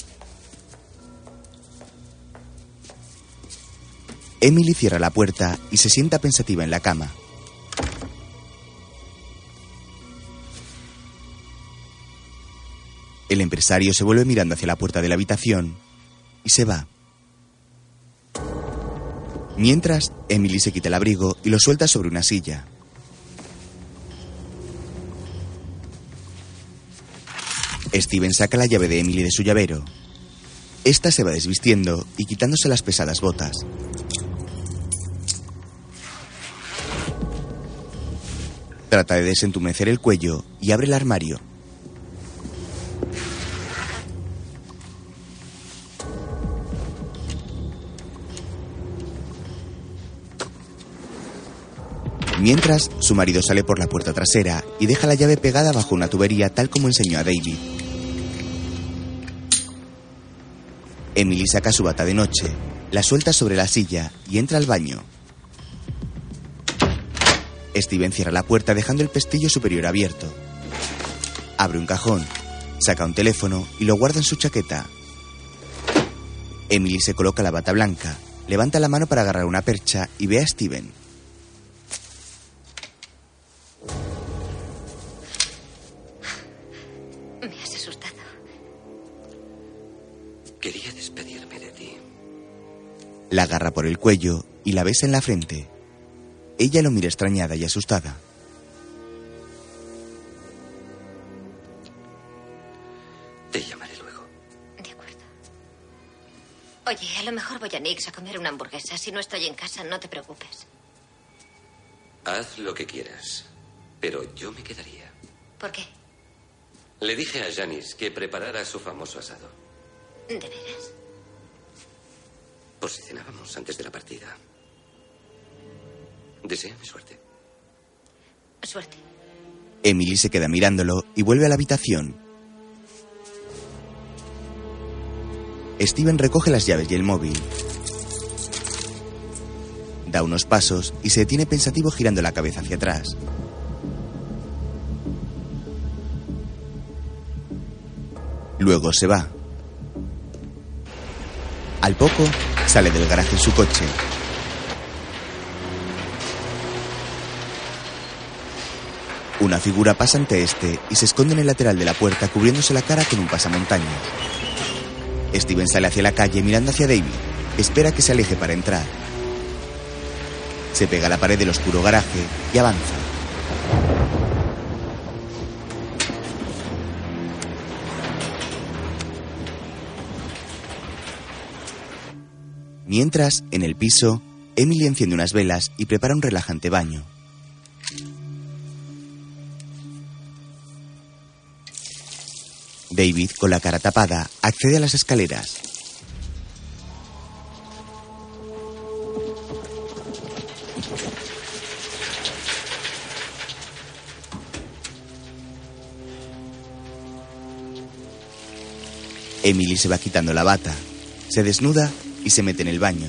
Speaker 1: Emily cierra la puerta y se sienta pensativa en la cama. El empresario se vuelve mirando hacia la puerta de la habitación y se va. Mientras, Emily se quita el abrigo y lo suelta sobre una silla. Steven saca la llave de Emily de su llavero. Esta se va desvistiendo y quitándose las pesadas botas. Trata de desentumecer el cuello y abre el armario. Mientras, su marido sale por la puerta trasera y deja la llave pegada bajo una tubería tal como enseñó a David. Emily saca su bata de noche, la suelta sobre la silla y entra al baño. Steven cierra la puerta dejando el pestillo superior abierto. Abre un cajón, saca un teléfono y lo guarda en su chaqueta. Emily se coloca la bata blanca, levanta la mano para agarrar una percha y ve a Steven. La agarra por el cuello y la besa en la frente. Ella lo mira extrañada y asustada.
Speaker 3: Te llamaré luego.
Speaker 2: De acuerdo. Oye, a lo mejor voy a Nix a comer una hamburguesa. Si no estoy en casa, no te preocupes.
Speaker 3: Haz lo que quieras. Pero yo me quedaría.
Speaker 2: ¿Por qué?
Speaker 3: Le dije a Janis que preparara su famoso asado.
Speaker 2: ¿De veras?
Speaker 3: Por si cenábamos antes de la partida. Deseame suerte.
Speaker 2: Suerte.
Speaker 1: Emily se queda mirándolo y vuelve a la habitación. Steven recoge las llaves y el móvil. Da unos pasos y se detiene pensativo girando la cabeza hacia atrás. Luego se va. Al poco, sale del garaje en su coche. Una figura pasa ante este y se esconde en el lateral de la puerta cubriéndose la cara con un pasamontañas. Steven sale hacia la calle mirando hacia David. Espera que se aleje para entrar. Se pega a la pared del oscuro garaje y avanza. Mientras, en el piso, Emily enciende unas velas y prepara un relajante baño. David, con la cara tapada, accede a las escaleras. Emily se va quitando la bata, se desnuda y se mete en el baño.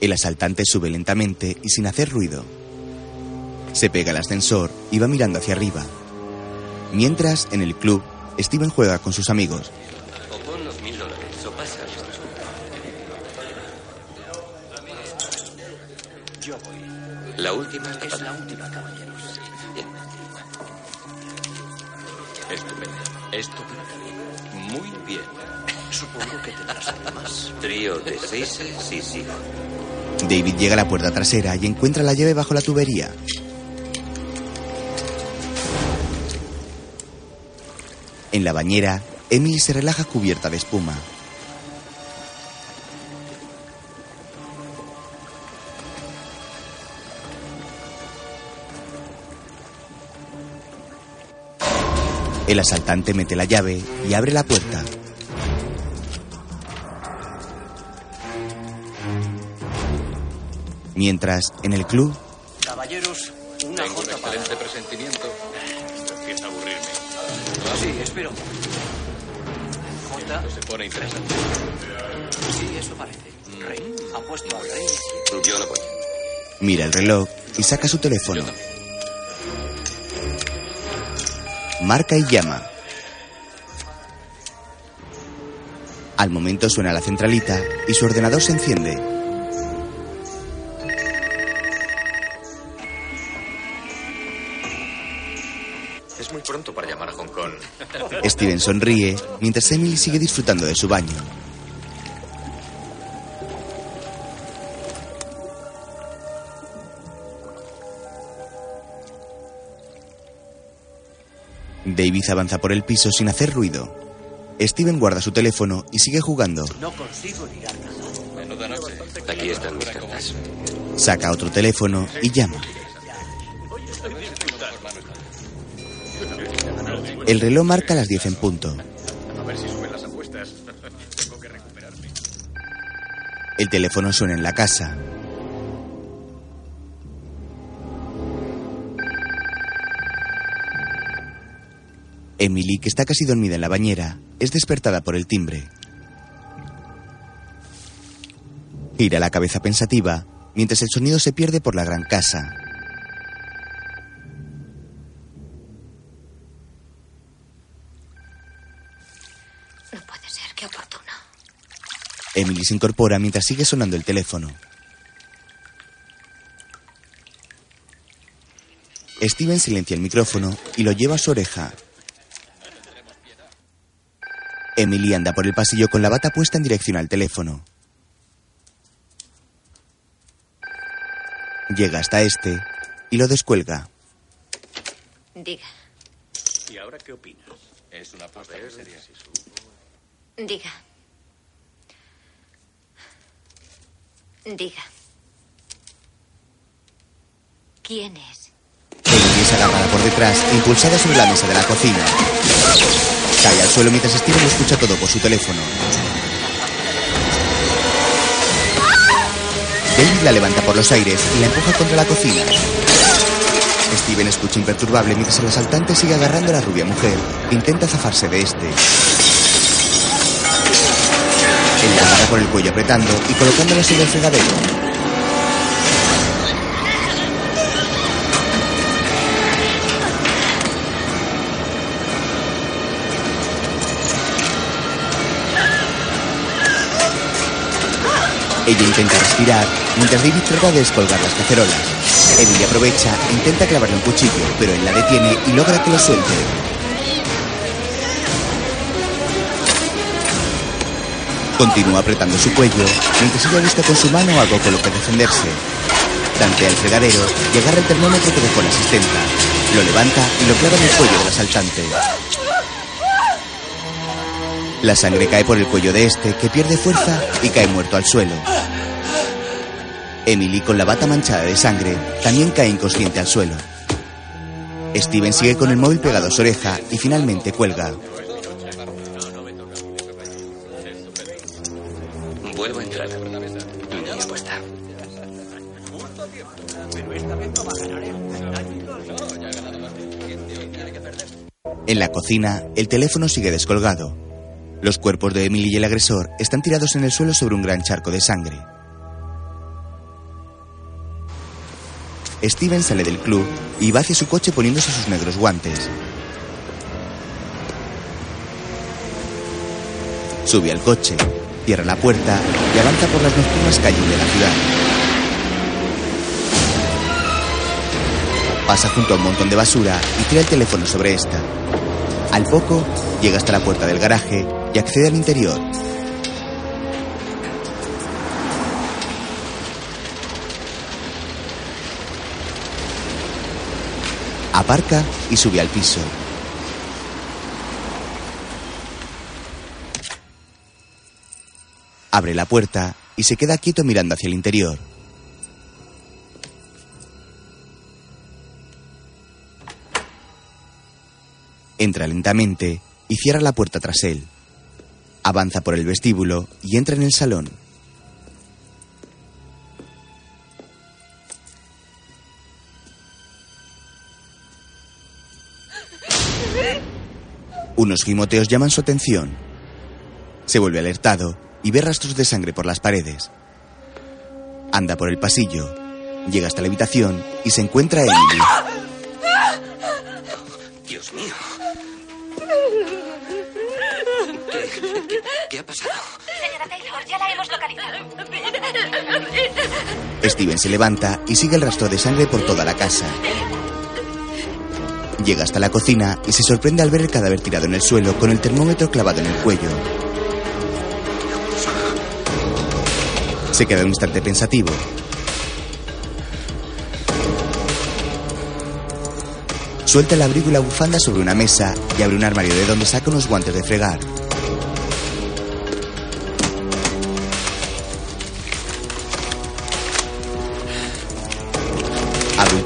Speaker 1: El asaltante sube lentamente y sin hacer ruido. Se pega al ascensor y va mirando hacia arriba. Mientras, en el club, Steven juega con sus amigos.
Speaker 3: Última
Speaker 8: Es la última, caballeros.
Speaker 3: Bien.
Speaker 13: Estupendo. Estupendo. Muy bien.
Speaker 8: Supongo que tendrás algo más.
Speaker 3: Trío de seises y sigo.
Speaker 1: David llega a la puerta trasera y encuentra la llave bajo la tubería. En la bañera, Emily se relaja cubierta de espuma. El asaltante mete la llave y abre la puerta. Mientras, en el club,
Speaker 8: Caballeros, una
Speaker 13: Tengo un excelente presentimiento. Esto empieza a aburrirme.
Speaker 8: Sí, espero. Jota.
Speaker 13: Se pone interesante.
Speaker 8: Sí, eso parece. Rey. Apuesto al rey.
Speaker 3: Yo no voy.
Speaker 1: mira el reloj y saca su teléfono. Marca y llama. Al momento suena la centralita y su ordenador se enciende.
Speaker 7: Es muy pronto para llamar a Hong Kong.
Speaker 1: Steven sonríe mientras Emily sigue disfrutando de su baño. David avanza por el piso sin hacer ruido. Steven guarda su teléfono y sigue jugando.
Speaker 8: No consigo ligar nada.
Speaker 13: Menuda noche.
Speaker 3: Aquí están mis cartas.
Speaker 1: Saca otro teléfono y llama. El reloj marca las 10 en punto.
Speaker 13: A ver si suben las apuestas. Tengo que recuperarme.
Speaker 1: El teléfono suena en la casa. Emily, que está casi dormida en la bañera, es despertada por el timbre. Gira la cabeza pensativa mientras el sonido se pierde por la gran casa.
Speaker 2: No puede ser, qué oportuno.
Speaker 1: Emily se incorpora mientras sigue sonando el teléfono. Steven silencia el micrófono y lo lleva a su oreja. Emily anda por el pasillo con la bata puesta en dirección al teléfono. Llega hasta este y lo descuelga.
Speaker 2: Diga,
Speaker 13: ¿Y ahora qué opinas? Es una apuesta muy seria.
Speaker 2: diga. Diga. ¿Quién es?
Speaker 1: Emily es agarrada por detrás impulsada sobre la mesa de la cocina. Cae al suelo mientras Steven lo escucha todo por su teléfono. David la levanta por los aires y la empuja contra la cocina. Steven escucha imperturbable mientras el asaltante sigue agarrando a la rubia mujer intenta zafarse de este. Él la agarra por el cuello apretando y colocándola sobre el fregadero. Ella intenta respirar mientras David trata de descolgar las cacerolas. Emily aprovecha e intenta clavarle un cuchillo, pero él la detiene y logra que lo suelte. Continúa apretando su cuello mientras ella busca con su mano algo con lo que defenderse. Tantea el fregadero y agarra el termómetro que dejó la asistenta. Lo levanta y lo clava en el cuello del asaltante. La sangre cae por el cuello de este, que pierde fuerza y cae muerto al suelo. Emily, con la bata manchada de sangre, también cae inconsciente al suelo. Steven sigue con el móvil pegado a su oreja y finalmente cuelga.
Speaker 3: Vuelvo a entrar. Mi apuesta.
Speaker 1: En la cocina, el teléfono sigue descolgado. Los cuerpos de Emily y el agresor están tirados en el suelo sobre un gran charco de sangre. Steven sale del club y va hacia su coche poniéndose sus negros guantes. Sube al coche, cierra la puerta y avanza por las nocturnas calles de la ciudad. Pasa junto a un montón de basura y tira el teléfono sobre esta. Al poco, llega hasta la puerta del garaje y accede al interior. Aparca y sube al piso. Abre la puerta y se queda quieto mirando hacia el interior. Entra lentamente y cierra la puerta tras él. Avanza por el vestíbulo y entra en el salón. Unos gimoteos llaman su atención. Se vuelve alertado y ve rastros de sangre por las paredes. Anda por el pasillo, llega hasta la habitación y se encuentra a Emily.
Speaker 2: Ya la hemos localizado.
Speaker 1: Steven se levanta y sigue el rastro de sangre por toda la casa. Llega hasta la cocina y se sorprende al ver el cadáver tirado en el suelo con el termómetro clavado en el cuello. Se queda un instante pensativo. Suelta la bufanda sobre una mesa y abre un armario de donde saca unos guantes de fregar.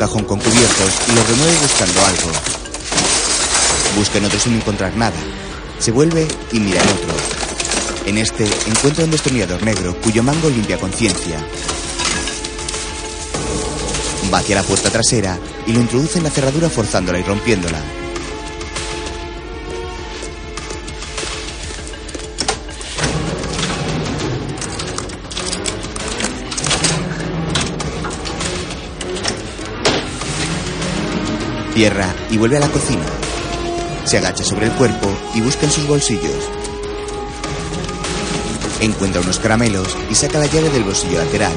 Speaker 1: Cajón con cubiertos y lo remueve buscando algo. Busca en otro sin encontrar nada. Se vuelve y mira en otro. En este encuentra un destornillador negro cuyo mango limpia conciencia. Va hacia la puerta trasera y lo introduce en la cerradura forzándola y rompiéndola. Cierra y vuelve a la cocina. Se agacha sobre el cuerpo y busca en sus bolsillos. Encuentra unos caramelos y saca la llave del bolsillo lateral.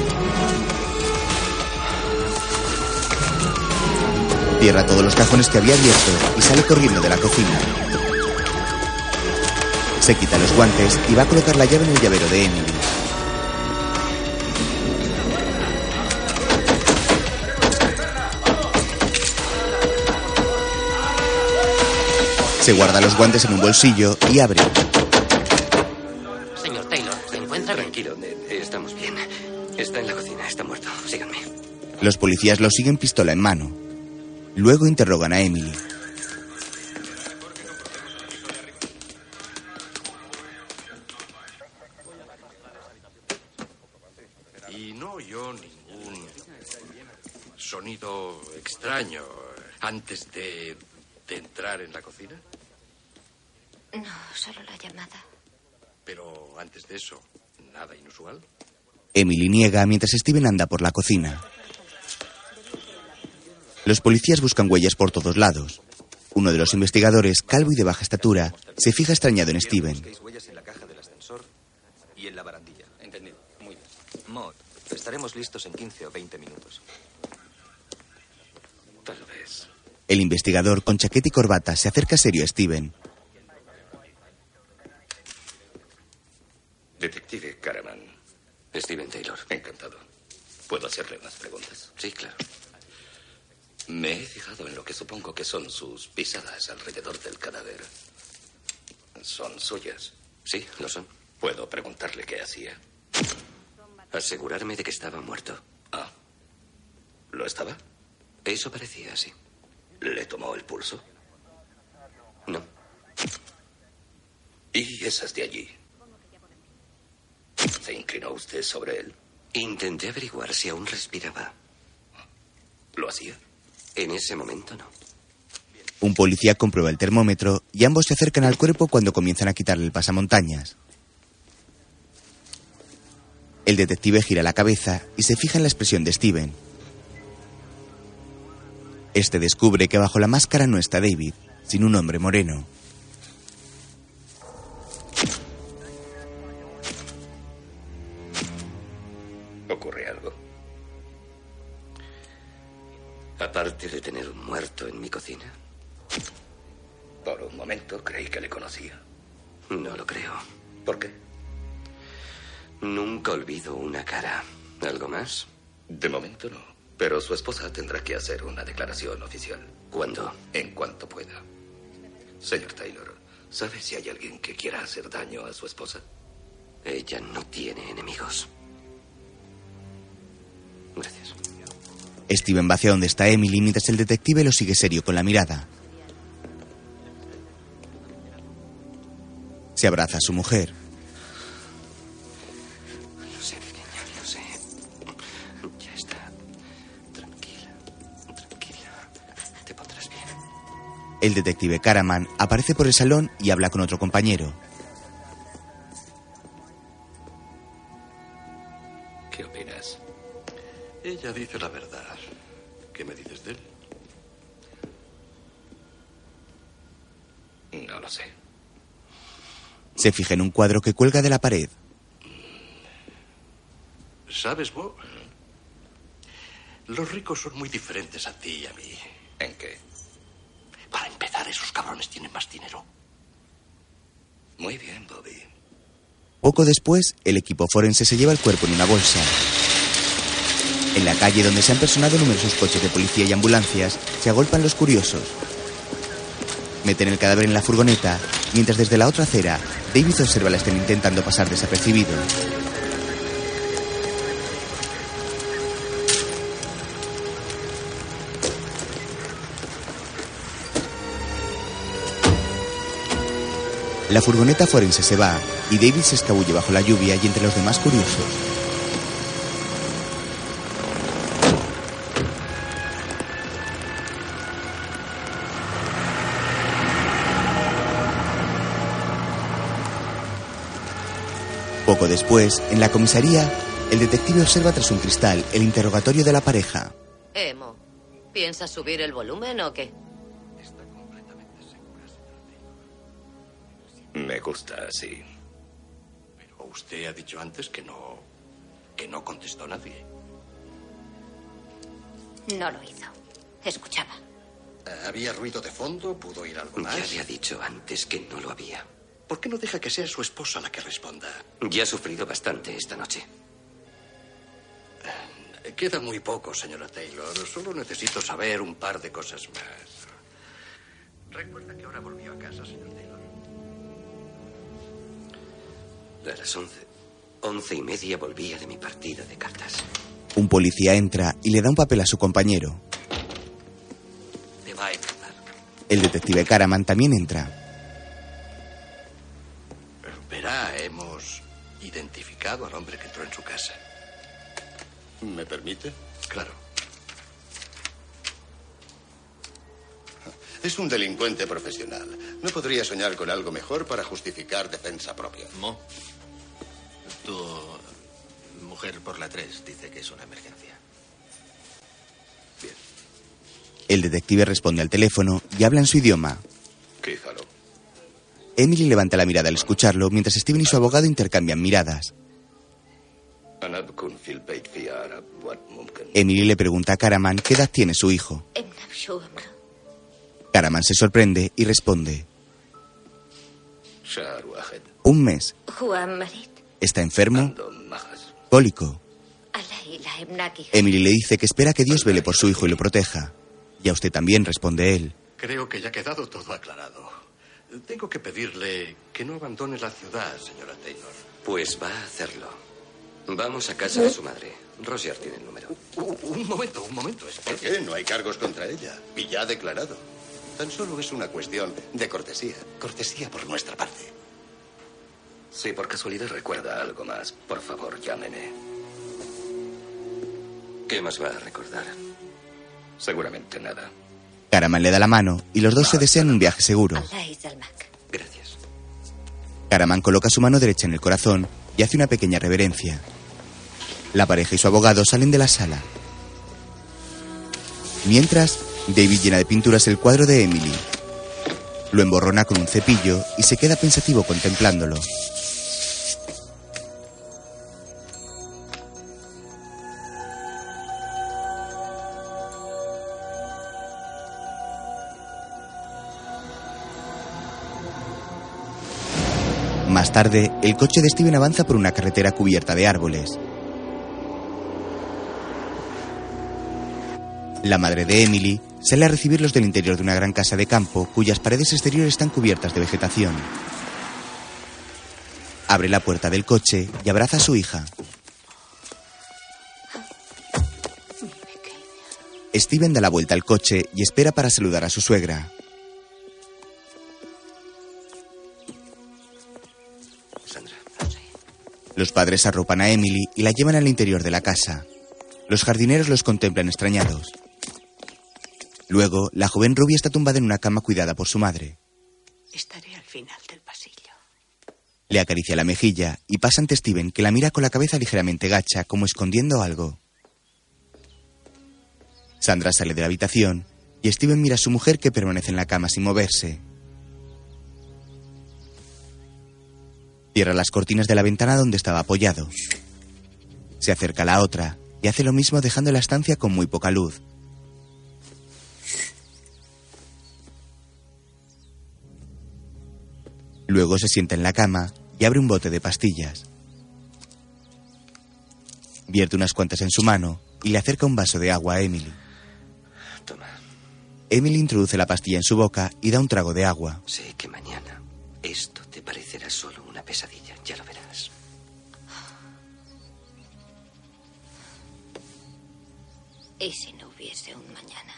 Speaker 1: Cierra todos los cajones que había abierto y sale corriendo de la cocina. Se quita los guantes y va a colocar la llave en el llavero de Emily. Se guarda los guantes en un bolsillo y abre.
Speaker 3: Señor Taylor, ¿se encuentra Tranquilo, Ned, estamos bien. Está en la cocina, está muerto. Síganme.
Speaker 1: Los policías lo siguen pistola en mano. Luego interrogan a Emily. Niega mientras Steven anda por la cocina. Los policías buscan huellas por todos lados. Uno de los investigadores, calvo y de baja estatura, se fija extrañado en Steven.
Speaker 7: Huellas en la caja del ascensor y en la barandilla. Entendido. Muy bien. Maud, estaremos listos en 15 o 20 minutos.
Speaker 3: Tal vez.
Speaker 1: El investigador, con chaqueta y corbata, se acerca serio a Steven.
Speaker 3: Detective Caraman. Steven Taylor. Encantado. ¿Puedo hacerle unas preguntas? Sí, claro. Me he fijado en lo que supongo que son sus pisadas alrededor del cadáver. ¿Son suyas? Sí, lo son. ¿Puedo preguntarle qué hacía? Asegurarme de que estaba muerto. Ah. ¿Lo estaba? Eso parecía así. ¿Le tomó el pulso? No. ¿Y esas de allí? ¿Se inclinó usted sobre él? Intenté averiguar si aún respiraba. ¿Lo hacía? En ese momento no.
Speaker 1: Un policía comprueba el termómetro y ambos se acercan al cuerpo cuando comienzan a quitarle el pasamontañas. El detective gira la cabeza y se fija en la expresión de Steven. Este descubre que bajo la máscara no está David, sino un hombre moreno.
Speaker 3: Aparte de tener un muerto en mi cocina. Por un momento creí que le conocía. No lo creo. ¿Por qué? Nunca olvido una cara. ¿Algo más? De momento no. Pero su esposa tendrá que hacer una declaración oficial. ¿Cuándo? En cuanto pueda. Señor Taylor, ¿sabe si hay alguien que quiera hacer daño a su esposa? Ella no tiene enemigos. Gracias.
Speaker 1: Steven va hacia donde está Emily mientras el detective lo sigue serio con la mirada. Se abraza a su mujer.
Speaker 3: Lo sé, pequeña, lo sé. Ya está. Tranquila, tranquila. Te pondrás bien.
Speaker 1: El detective Caraman aparece por el salón y habla con otro compañero.
Speaker 3: ¿Qué opinas?
Speaker 14: Ella dice la verdad. ¿Qué me dices de él?
Speaker 3: No lo sé.
Speaker 1: Se fija en un cuadro que cuelga de la pared.
Speaker 14: ¿Sabes, Bo? Los ricos son muy diferentes a ti y a mí.
Speaker 3: ¿En qué?
Speaker 14: Para empezar, esos cabrones tienen más dinero.
Speaker 3: Muy bien, Bobby.
Speaker 1: Poco después, el equipo forense se lleva el cuerpo en una bolsa. En la calle donde se han personado numerosos coches de policía y ambulancias, se agolpan los curiosos. Meten el cadáver en la furgoneta, mientras desde la otra acera, David observa la escena intentando pasar desapercibido. La furgoneta forense se va y David se escabulle bajo la lluvia y entre los demás curiosos. Poco después, en la comisaría, el detective observa tras un cristal el interrogatorio de la pareja.
Speaker 15: Emo, ¿piensas subir el volumen o qué?
Speaker 3: Me gusta así.
Speaker 14: Pero usted ha dicho antes que no. que no contestó nadie.
Speaker 2: No lo hizo. Escuchaba.
Speaker 14: ¿Había ruido de fondo? ¿Pudo oír algo más?
Speaker 3: Ya le ha dicho antes que no lo había.
Speaker 14: ¿Por qué no deja que sea su esposa la que responda?
Speaker 3: Ya ha sufrido bastante esta noche.
Speaker 14: Queda muy poco, señora Taylor. Solo necesito saber un par de cosas más. ¿Recuerda que ahora volvió a casa, señor Taylor?
Speaker 3: A las once. Once y media volvía de mi partida de cartas.
Speaker 1: Un policía entra y le da un papel a su compañero.
Speaker 14: Te va a encantar.
Speaker 1: El detective Caraman también entra.
Speaker 14: Verá, hemos identificado al hombre que entró en su casa.
Speaker 16: ¿Me permite?
Speaker 14: Claro.
Speaker 16: Es un delincuente profesional. No podría soñar con algo mejor para justificar defensa propia.
Speaker 7: Mo, tu mujer por la 3 dice que es una emergencia.
Speaker 1: El detective responde al teléfono y habla en su idioma.
Speaker 3: Quízalo.
Speaker 1: Emily levanta la mirada al escucharlo, mientras Steven y su abogado intercambian miradas. Emily le pregunta a Karaman qué edad tiene su hijo. Karaman se sorprende y responde. Un mes. Está enfermo. Cólico. Emily le dice que espera que Dios vele por su hijo y lo proteja. Y a usted también, responde él.
Speaker 14: Creo que ya ha quedado todo aclarado. Tengo que pedirle que no abandone la ciudad, señora Taylor.
Speaker 3: Pues va a hacerlo. Vamos a casa de su madre. Roger tiene el número.
Speaker 14: Un momento, un momento.
Speaker 16: ¿Por qué? No hay cargos contra ella. Y ya ha declarado. Tan solo es una cuestión de cortesía. Cortesía por nuestra parte.
Speaker 3: Si por casualidad recuerda algo más, por favor, llámeme. ¿Qué más va a recordar? Seguramente nada.
Speaker 1: Caraman le da la mano y los dos se desean un viaje seguro.
Speaker 3: Gracias.
Speaker 1: Caraman coloca su mano derecha en el corazón y hace una pequeña reverencia. La pareja y su abogado salen de la sala. Mientras, David llena de pinturas el cuadro de Emily. Lo emborrona con un cepillo y se queda pensativo contemplándolo. Más tarde, el coche de Steven avanza por una carretera cubierta de árboles. La madre de Emily sale a recibirlos del interior de una gran casa de campo cuyas paredes exteriores están cubiertas de vegetación. Abre la puerta del coche y abraza a su hija. Steven da la vuelta al coche y espera para saludar a su suegra. Los padres arropan a Emily y la llevan al interior de la casa. Los jardineros los contemplan extrañados. Luego, la joven rubia está tumbada en una cama cuidada por su madre.
Speaker 6: Estaré al final del pasillo.
Speaker 1: Le acaricia la mejilla y pasa ante Steven, que la mira con la cabeza ligeramente gacha, como escondiendo algo. Sandra sale de la habitación y Steven mira a su mujer que permanece en la cama sin moverse. Cierra las cortinas de la ventana donde estaba apoyado. Se acerca a la otra y hace lo mismo dejando la estancia con muy poca luz. Luego se sienta en la cama y abre un bote de pastillas. Vierte unas cuantas en su mano y le acerca un vaso de agua a Emily.
Speaker 3: Toma.
Speaker 1: Emily introduce la pastilla en su boca y da un trago de agua.
Speaker 3: Sé que mañana esto te parecerá solo pesadilla, ya lo verás.
Speaker 2: ¿Y si no hubiese un mañana?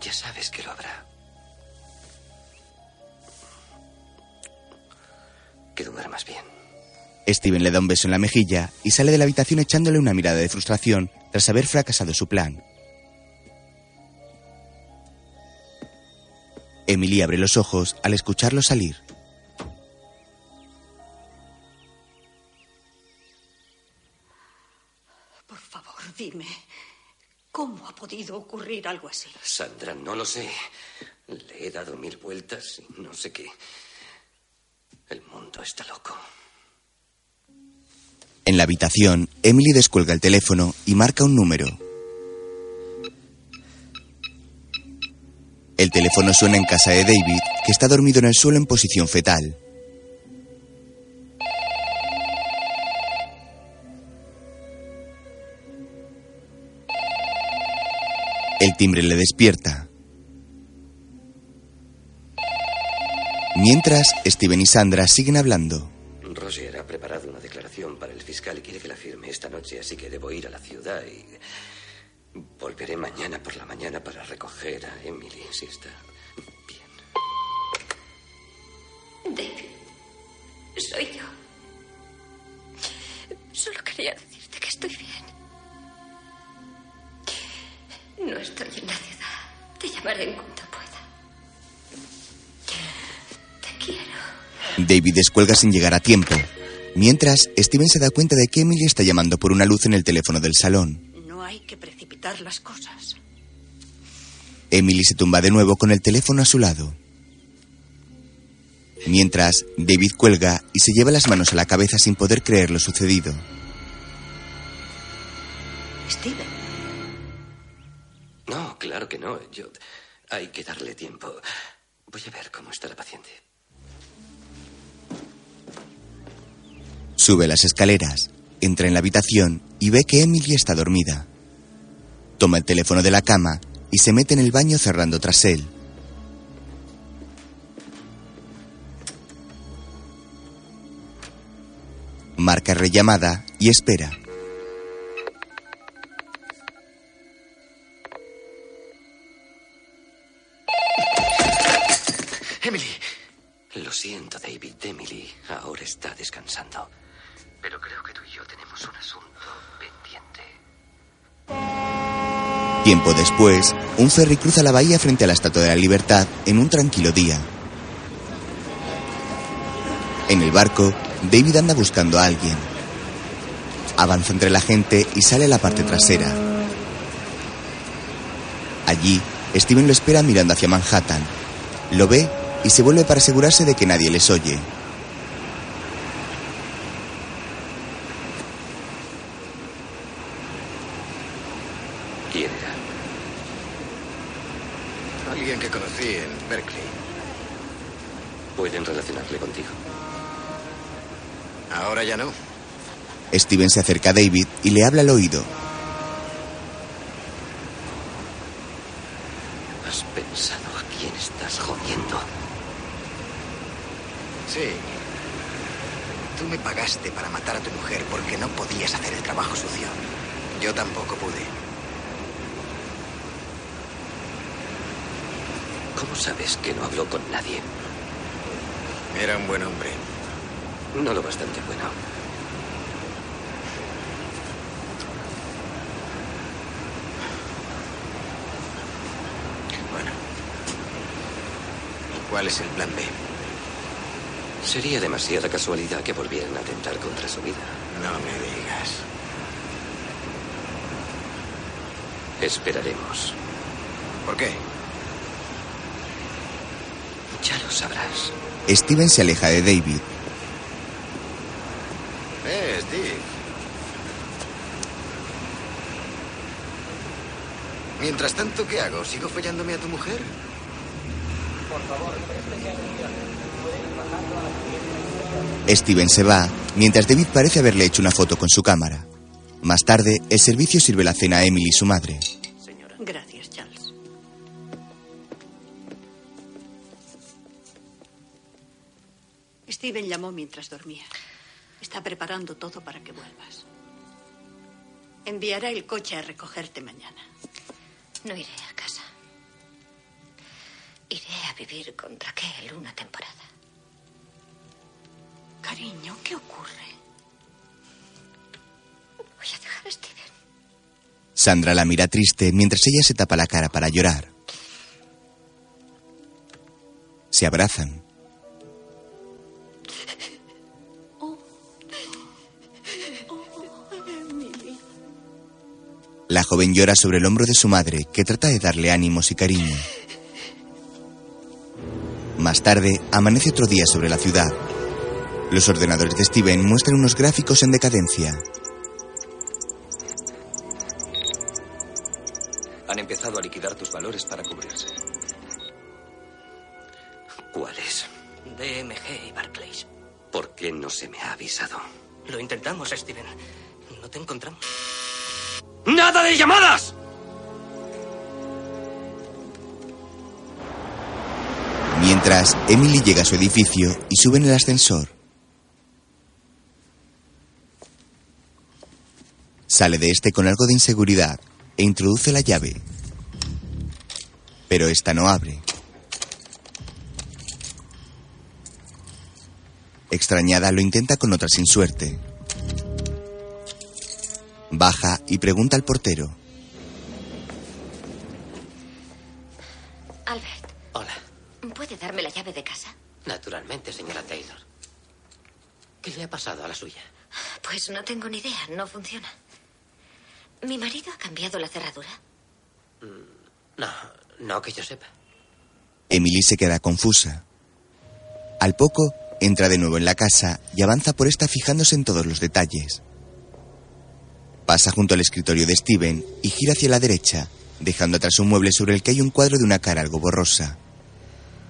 Speaker 3: Ya sabes que lo habrá. Que duermas bien.
Speaker 1: Steven le da un beso en la mejilla y sale de la habitación echándole una mirada de frustración tras haber fracasado su plan. Emily abre los ojos al escucharlo salir.
Speaker 6: Por favor, dime. ¿Cómo ha podido ocurrir algo así?
Speaker 3: Sandra, no lo sé. Le he dado mil vueltas y no sé qué. El mundo está loco.
Speaker 1: En la habitación, Emily descuelga el teléfono y marca un número. El teléfono suena en casa de David, que está dormido en el suelo en posición fetal. El timbre le despierta. Mientras, Steven y Sandra siguen hablando.
Speaker 3: Roger ha preparado una declaración para el fiscal y quiere que la firme esta noche, así que debo ir a la ciudad y volveré mañana por la mañana para recoger a Emily, si está
Speaker 2: David, soy yo. Solo quería decirte que estoy bien. No estoy en la ciudad. Te llamaré en cuanto pueda. Te quiero.
Speaker 1: David descuelga sin llegar a tiempo. Mientras, Steven se da cuenta de que Emily está llamando por una luz en el teléfono del salón.
Speaker 6: Las cosas.
Speaker 1: Emily se tumba de nuevo con el teléfono a su lado. Mientras, David cuelga y se lleva las manos a la cabeza sin poder creer lo sucedido.
Speaker 6: Steven.
Speaker 3: No, claro que no. Yo. Hay que darle tiempo. Voy a ver cómo está la paciente.
Speaker 1: Sube las escaleras, entra en la habitación y ve que Emily está dormida. Toma el teléfono de la cama y se mete en el baño cerrando tras él. Marca rellamada y espera.
Speaker 3: Emily. Lo siento, David. Emily ahora está descansando. Pero creo que tú y yo tenemos un asunto pendiente.
Speaker 1: Tiempo después, un ferry cruza la bahía frente a la Estatua de la Libertad en un tranquilo día. En el barco, David anda buscando a alguien. Avanza entre la gente y sale a la parte trasera. Allí, Steven lo espera mirando hacia Manhattan. Lo ve y se vuelve para asegurarse de que nadie les oye.
Speaker 3: ¿Quién era?
Speaker 5: Alguien que conocí en Berkeley.
Speaker 3: ¿Pueden relacionarle contigo?
Speaker 5: Ahora ya no.
Speaker 1: Steven se acerca a David y le habla al oído.
Speaker 3: ¿Has pensado a quién estás jodiendo?
Speaker 5: Sí. Tú me pagaste para matar a tu mujer porque no podías hacer el trabajo sucio. Yo tampoco pude.
Speaker 3: ¿Cómo sabes que no habló con nadie?
Speaker 5: Era un buen hombre.
Speaker 3: No lo bastante bueno.
Speaker 5: Bueno. ¿Y cuál es el plan B?
Speaker 3: Sería demasiada casualidad que volvieran a atentar contra su vida.
Speaker 5: No me digas.
Speaker 3: Esperaremos.
Speaker 5: ¿Por qué?
Speaker 3: Ya lo sabrás.
Speaker 1: Steven se aleja de David.
Speaker 5: Eh, Steve. Mientras tanto, ¿qué hago? ¿Sigo follándome a tu mujer?
Speaker 17: Por favor,
Speaker 1: Steven se va, mientras David parece haberle hecho una foto con su cámara. Más tarde, el servicio sirve la cena a Emily y su madre.
Speaker 6: Gracias, Charles. Steven llamó mientras dormía. Está preparando todo para que vuelvas. Enviará el coche a recogerte mañana.
Speaker 2: No iré a casa. Iré a vivir con Raquel una temporada.
Speaker 6: Cariño, ¿qué ocurre?
Speaker 2: Voy a dejar a Steven.
Speaker 1: Sandra la mira triste mientras ella se tapa la cara para llorar. Se abrazan. La joven llora sobre el hombro de su madre, que trata de darle ánimos y cariño. Más tarde, amanece otro día sobre la ciudad. Los ordenadores de Steven muestran unos gráficos en decadencia.
Speaker 7: Han empezado a liquidar tus valores para cubrirse.
Speaker 3: ¿Cuáles?
Speaker 9: DMG y Barclays.
Speaker 3: ¿Por qué no se me ha avisado?
Speaker 9: Lo intentamos, Steven. No te encontramos. ¡Nada de llamadas!
Speaker 1: Mientras, Emily llega a su edificio y sube en el ascensor. Sale de este con algo de inseguridad e introduce la llave. Pero esta no abre. Extrañada, lo intenta con otra sin suerte. Baja y pregunta al portero.
Speaker 2: Albert.
Speaker 3: Hola.
Speaker 2: ¿Puede darme la llave de casa?
Speaker 3: Naturalmente, señora Taylor. ¿Qué le ha pasado a la suya?
Speaker 2: Pues no tengo ni idea, no funciona. ¿Mi marido ha cambiado la cerradura?
Speaker 3: No, no que yo sepa.
Speaker 1: Emily se queda confusa. Al poco, entra de nuevo en la casa y avanza por esta fijándose en todos los detalles. Pasa junto al escritorio de Steven y gira hacia la derecha, dejando atrás un mueble sobre el que hay un cuadro de una cara algo borrosa.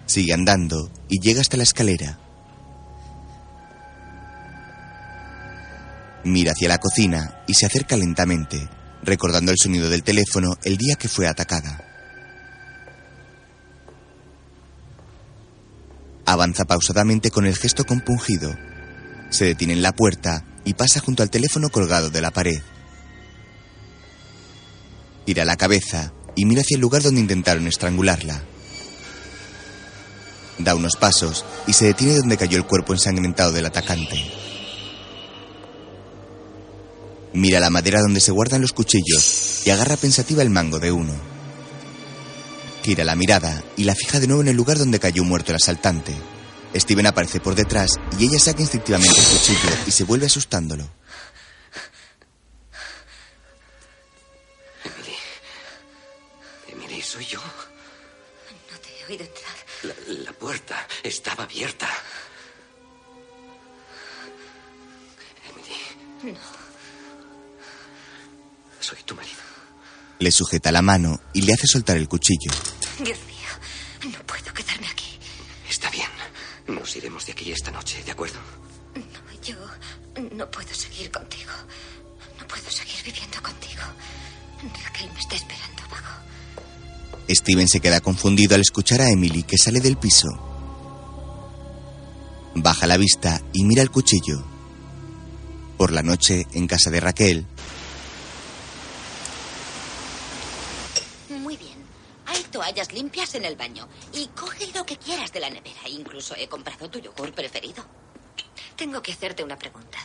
Speaker 1: Sigue andando y llega hasta la escalera. Mira hacia la cocina y se acerca lentamente, recordando el sonido del teléfono el día que fue atacada. Avanza pausadamente con el gesto compungido. Se detiene en la puerta y pasa junto al teléfono colgado de la pared. Tira la cabeza y mira hacia el lugar donde intentaron estrangularla. Da unos pasos y se detiene donde cayó el cuerpo ensangrentado del atacante. Mira la madera donde se guardan los cuchillos y agarra pensativa el mango de uno. Gira la mirada y la fija de nuevo en el lugar donde cayó muerto el asaltante. Steven aparece por detrás y ella saca instintivamente el cuchillo y se vuelve asustándolo.
Speaker 3: Emily. Emily, soy yo.
Speaker 2: No te he oído entrar.
Speaker 3: La, la puerta estaba abierta. Emily,
Speaker 2: No.
Speaker 3: Soy tu marido.
Speaker 1: Le sujeta la mano y le hace soltar el cuchillo.
Speaker 2: Dios mío, no puedo quedarme aquí.
Speaker 3: Está bien. Nos iremos de aquí esta noche, ¿de acuerdo?
Speaker 2: No, yo no puedo seguir contigo. No puedo seguir viviendo contigo. Raquel me está esperando abajo.
Speaker 1: Steven se queda confundido al escuchar a Emily que sale del piso. Baja la vista y mira el cuchillo. Por la noche, en casa de Raquel,
Speaker 18: Muy bien. Hay toallas limpias en el baño. Y coge lo que quieras de la nevera. Incluso he comprado tu yogur preferido.
Speaker 2: Tengo que hacerte una pregunta.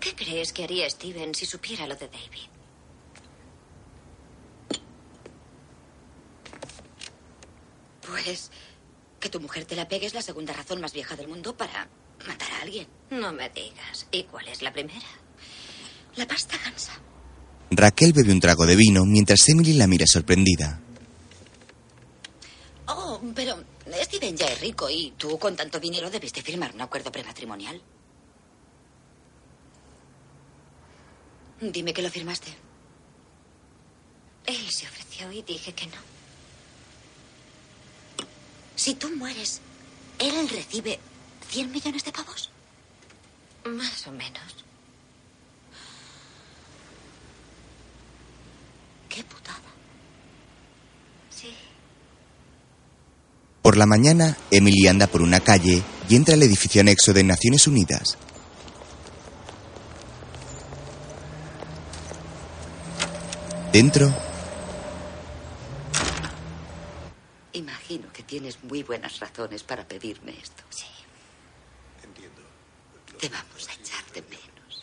Speaker 2: ¿Qué crees que haría Steven si supiera lo de David?
Speaker 18: Pues que tu mujer te la pegue es la segunda razón más vieja del mundo para matar a alguien.
Speaker 2: No me digas. ¿Y cuál es la primera?
Speaker 18: La pasta gansa.
Speaker 1: Raquel bebe un trago de vino mientras Emily la mira sorprendida.
Speaker 18: Oh, pero Steven ya es rico y tú con tanto dinero debiste firmar un acuerdo prematrimonial. Dime que lo firmaste.
Speaker 2: Él se ofreció y dije que no.
Speaker 18: Si tú mueres, ¿él recibe 100 millones de pavos?
Speaker 2: Más o menos.
Speaker 18: Qué putada.
Speaker 2: Sí.
Speaker 1: Por la mañana, Emily anda por una calle y entra al edificio anexo de Naciones Unidas. Dentro,
Speaker 18: Imagino que tienes muy buenas razones para pedirme esto. Sí.
Speaker 16: Entiendo.
Speaker 18: Te vamos a echar de menos.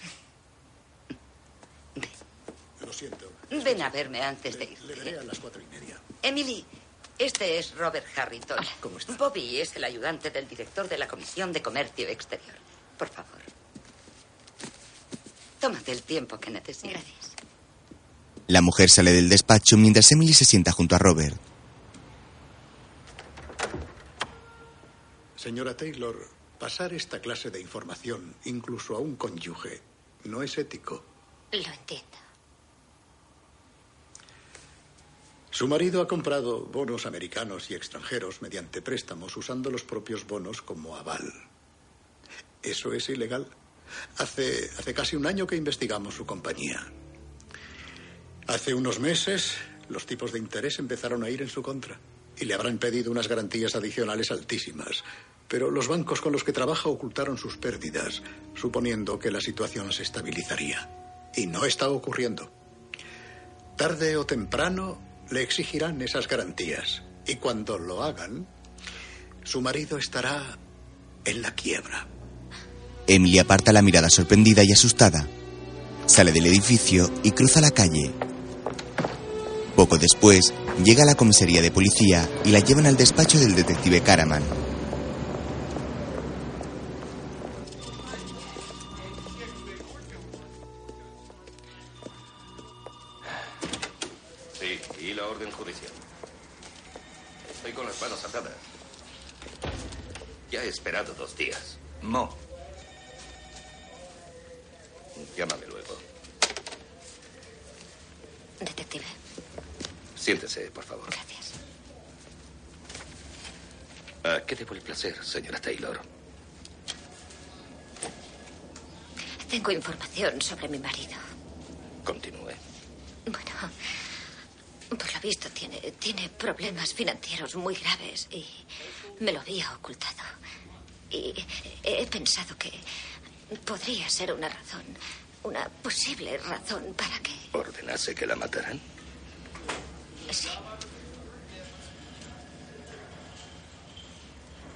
Speaker 16: Lo siento.
Speaker 18: Ven a verme antes de
Speaker 16: Le veré
Speaker 18: irte.
Speaker 16: a las cuatro y media.
Speaker 18: Emily, este es Robert Harrington.
Speaker 16: ¿cómo está?
Speaker 18: Bobby es el ayudante del director de la Comisión de Comercio Exterior. Por favor. Tómate el tiempo que necesites.
Speaker 2: Gracias.
Speaker 1: la mujer sale del despacho mientras Emily se sienta junto a Robert.
Speaker 16: Señora Taylor, pasar esta clase de información, incluso a un cónyuge, no es ético.
Speaker 2: Lo entiendo.
Speaker 16: Su marido ha comprado bonos americanos y extranjeros mediante préstamos usando los propios bonos como aval. ¿Eso es ilegal? Hace, hace casi un año que investigamos su compañía. Hace unos meses los tipos de interés empezaron a ir en su contra y le habrán pedido unas garantías adicionales altísimas. Pero los bancos con los que trabaja ocultaron sus pérdidas, suponiendo que la situación se estabilizaría. Y no está ocurriendo. Tarde o temprano le exigirán esas garantías. Y cuando lo hagan, su marido estará en la quiebra.
Speaker 1: Emily aparta la mirada sorprendida y asustada. Sale del edificio y cruza la calle. Poco después, llega a la comisaría de policía y la llevan al despacho del detective Caraman.
Speaker 2: Pensado que podría ser una razón, una posible razón para que...
Speaker 3: ¿Ordenase que la mataran?
Speaker 2: Sí.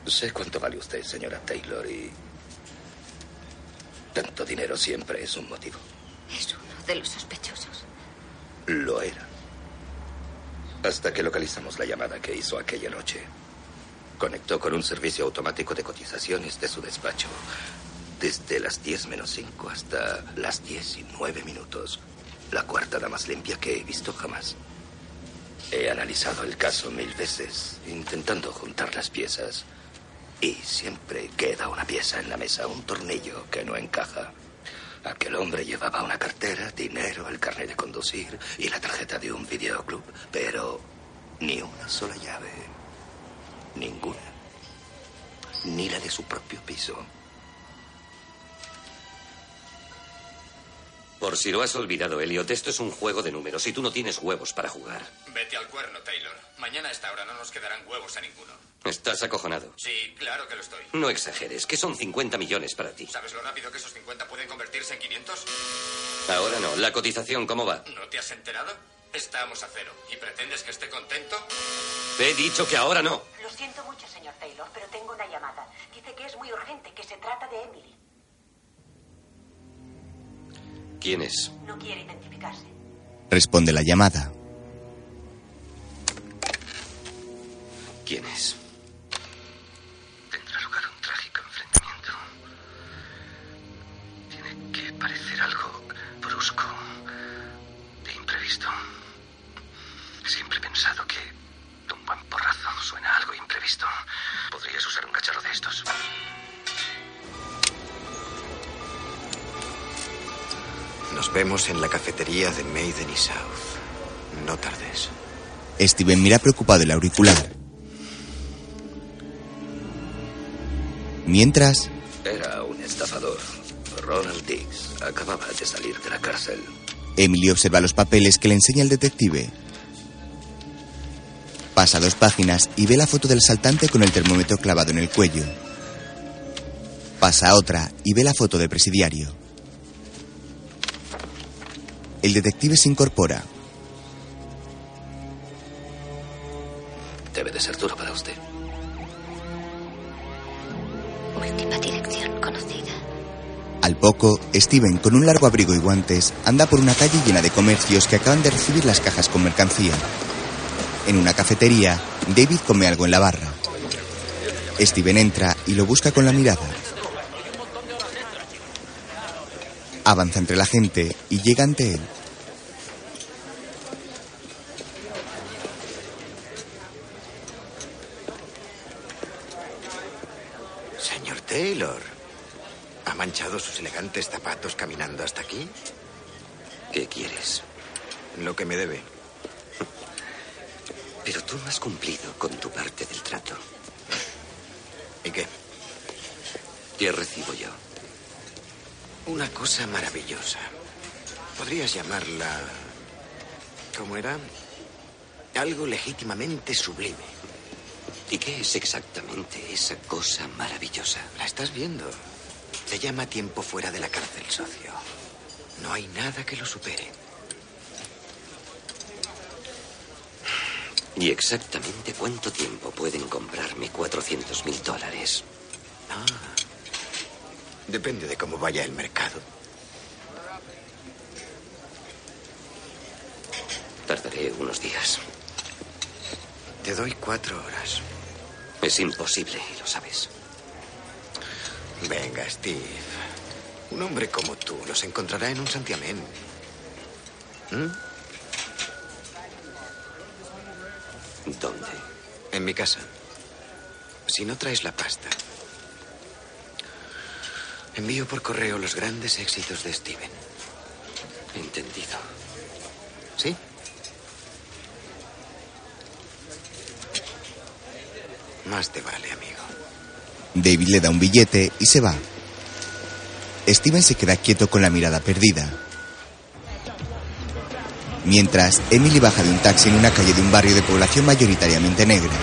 Speaker 3: Sé cuánto vale usted, señora Taylor, y tanto dinero siempre es un motivo.
Speaker 2: Es uno de los sospechosos.
Speaker 3: Lo era. Hasta que localizamos la llamada que hizo aquella noche. Conectó con un servicio automático de cotizaciones de su despacho. Desde las 10 menos 5 hasta las 10 y 9 minutos. La más limpia que he visto jamás. He analizado el caso mil veces, intentando juntar las piezas. Y siempre queda una pieza en la mesa, un tornillo que no encaja. Aquel hombre llevaba una cartera, dinero, el carnet de conducir y la tarjeta de un videoclub, pero ni una sola llave. Ninguna. Ni la de su propio piso. Por si lo has olvidado, Elliot, esto es un juego de números y tú no tienes huevos para jugar.
Speaker 10: Vete al cuerno, Taylor. Mañana a esta hora no nos quedarán huevos a ninguno.
Speaker 3: Estás acojonado.
Speaker 10: Sí, claro que lo estoy.
Speaker 3: No exageres, que son 50 millones para ti.
Speaker 10: ¿Sabes lo rápido que esos 50 pueden convertirse en 500?
Speaker 3: Ahora no. ¿La cotización cómo va?
Speaker 10: ¿No te has enterado? Estamos a cero. ¿Y pretendes que esté contento?
Speaker 3: Te he dicho que ahora no.
Speaker 19: Lo siento mucho, señor Taylor, pero tengo una llamada. Dice que es muy urgente, que se trata de Emily.
Speaker 3: ¿Quién es?
Speaker 19: No quiere identificarse.
Speaker 1: Responde la llamada.
Speaker 3: ¿Quién es?
Speaker 5: En la cafetería de Maiden y South. No tardes.
Speaker 1: Steven mira preocupado el auricular. Mientras,
Speaker 3: Era un estafador. Ronald Dix acababa de salir de la cárcel.
Speaker 1: Emily observa los papeles que le enseña el detective. Pasa dos páginas y ve la foto del asaltante con el termómetro clavado en el cuello. Pasa otra y ve la foto del presidiario. El detective se incorpora.
Speaker 3: Debe de ser duro para usted.
Speaker 2: Última dirección conocida.
Speaker 1: Al poco, Steven, con un largo abrigo y guantes, anda por una calle llena de comercios que acaban de recibir las cajas con mercancía. En una cafetería, David come algo en la barra. Steven entra y lo busca con la mirada. Avanza entre la gente y llega ante él.
Speaker 5: Señor Taylor, ¿ha manchado sus elegantes zapatos caminando hasta aquí?
Speaker 3: ¿Qué quieres?
Speaker 5: Lo que me debe.
Speaker 3: Pero tú no has cumplido con tu parte del trato.
Speaker 5: ¿Y qué?
Speaker 3: ¿Qué recibo yo?
Speaker 5: Una cosa maravillosa. Podrías llamarla... ¿Cómo era? Algo legítimamente sublime.
Speaker 3: ¿Y qué es exactamente esa cosa maravillosa?
Speaker 5: La estás viendo. Se llama tiempo fuera de la cárcel, socio. No hay nada que lo supere.
Speaker 3: ¿Y exactamente cuánto tiempo pueden comprarme 400 mil dólares?
Speaker 5: Ah. Depende de cómo vaya el mercado.
Speaker 3: Tardaré unos días.
Speaker 5: Te doy cuatro horas.
Speaker 3: Es imposible, lo sabes.
Speaker 5: Venga, Steve. Un hombre como tú los encontrará en un santiamén. ¿Mm?
Speaker 3: ¿Dónde?
Speaker 5: En mi casa. Si no traes la pasta, envío por correo los grandes éxitos de Steven.
Speaker 3: Entendido.
Speaker 5: ¿Sí? Más te vale, amigo.
Speaker 1: David le da un billete y se va. Steven se queda quieto con la mirada perdida. Mientras, Emily baja de un taxi en una calle de un barrio de población mayoritariamente negra.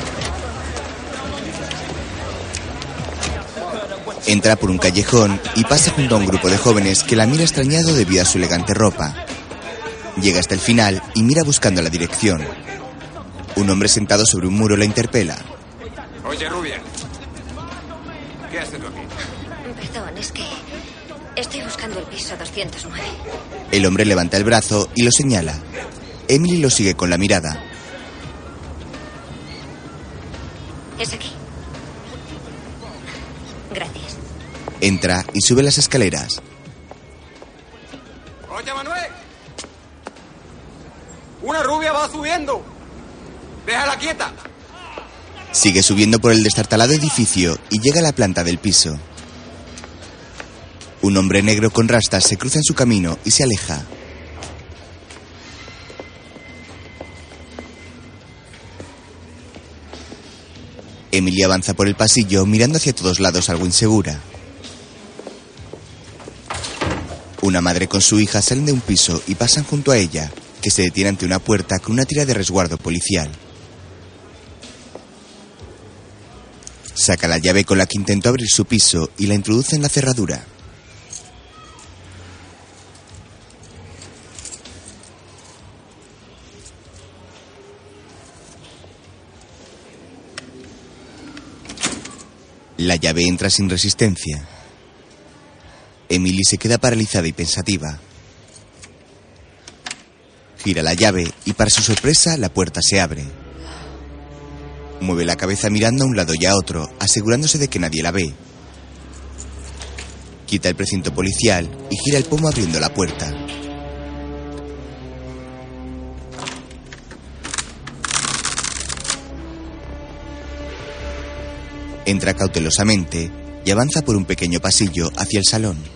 Speaker 1: Entra por un callejón y pasa junto a un grupo de jóvenes que la mira extrañado debido a su elegante ropa. Llega hasta el final y mira buscando la dirección. Un hombre sentado sobre un muro la interpela.
Speaker 10: Oye, rubia. ¿Qué haces tú aquí?
Speaker 2: Perdón, es que estoy buscando el piso 209.
Speaker 1: El hombre levanta el brazo y lo señala. Emily lo sigue con la mirada.
Speaker 2: Es aquí. Gracias.
Speaker 1: Entra y sube las escaleras.
Speaker 10: Oye, Manuel. Una rubia va subiendo. Déjala quieta.
Speaker 1: Sigue subiendo por el destartalado edificio y llega a la planta del piso. Un hombre negro con rastas se cruza en su camino y se aleja. Emily avanza por el pasillo mirando hacia todos lados algo insegura. Una madre con su hija salen de un piso y pasan junto a ella, que se detiene ante una puerta con una tira de resguardo policial. Saca la llave con la que intentó abrir su piso y la introduce en la cerradura. La llave entra sin resistencia. Emily se queda paralizada y pensativa. Gira la llave y para su sorpresa la puerta se abre. Mueve la cabeza mirando a un lado y a otro, asegurándose de que nadie la ve. Quita el precinto policial y gira el pomo abriendo la puerta. Entra cautelosamente y avanza por un pequeño pasillo hacia el salón.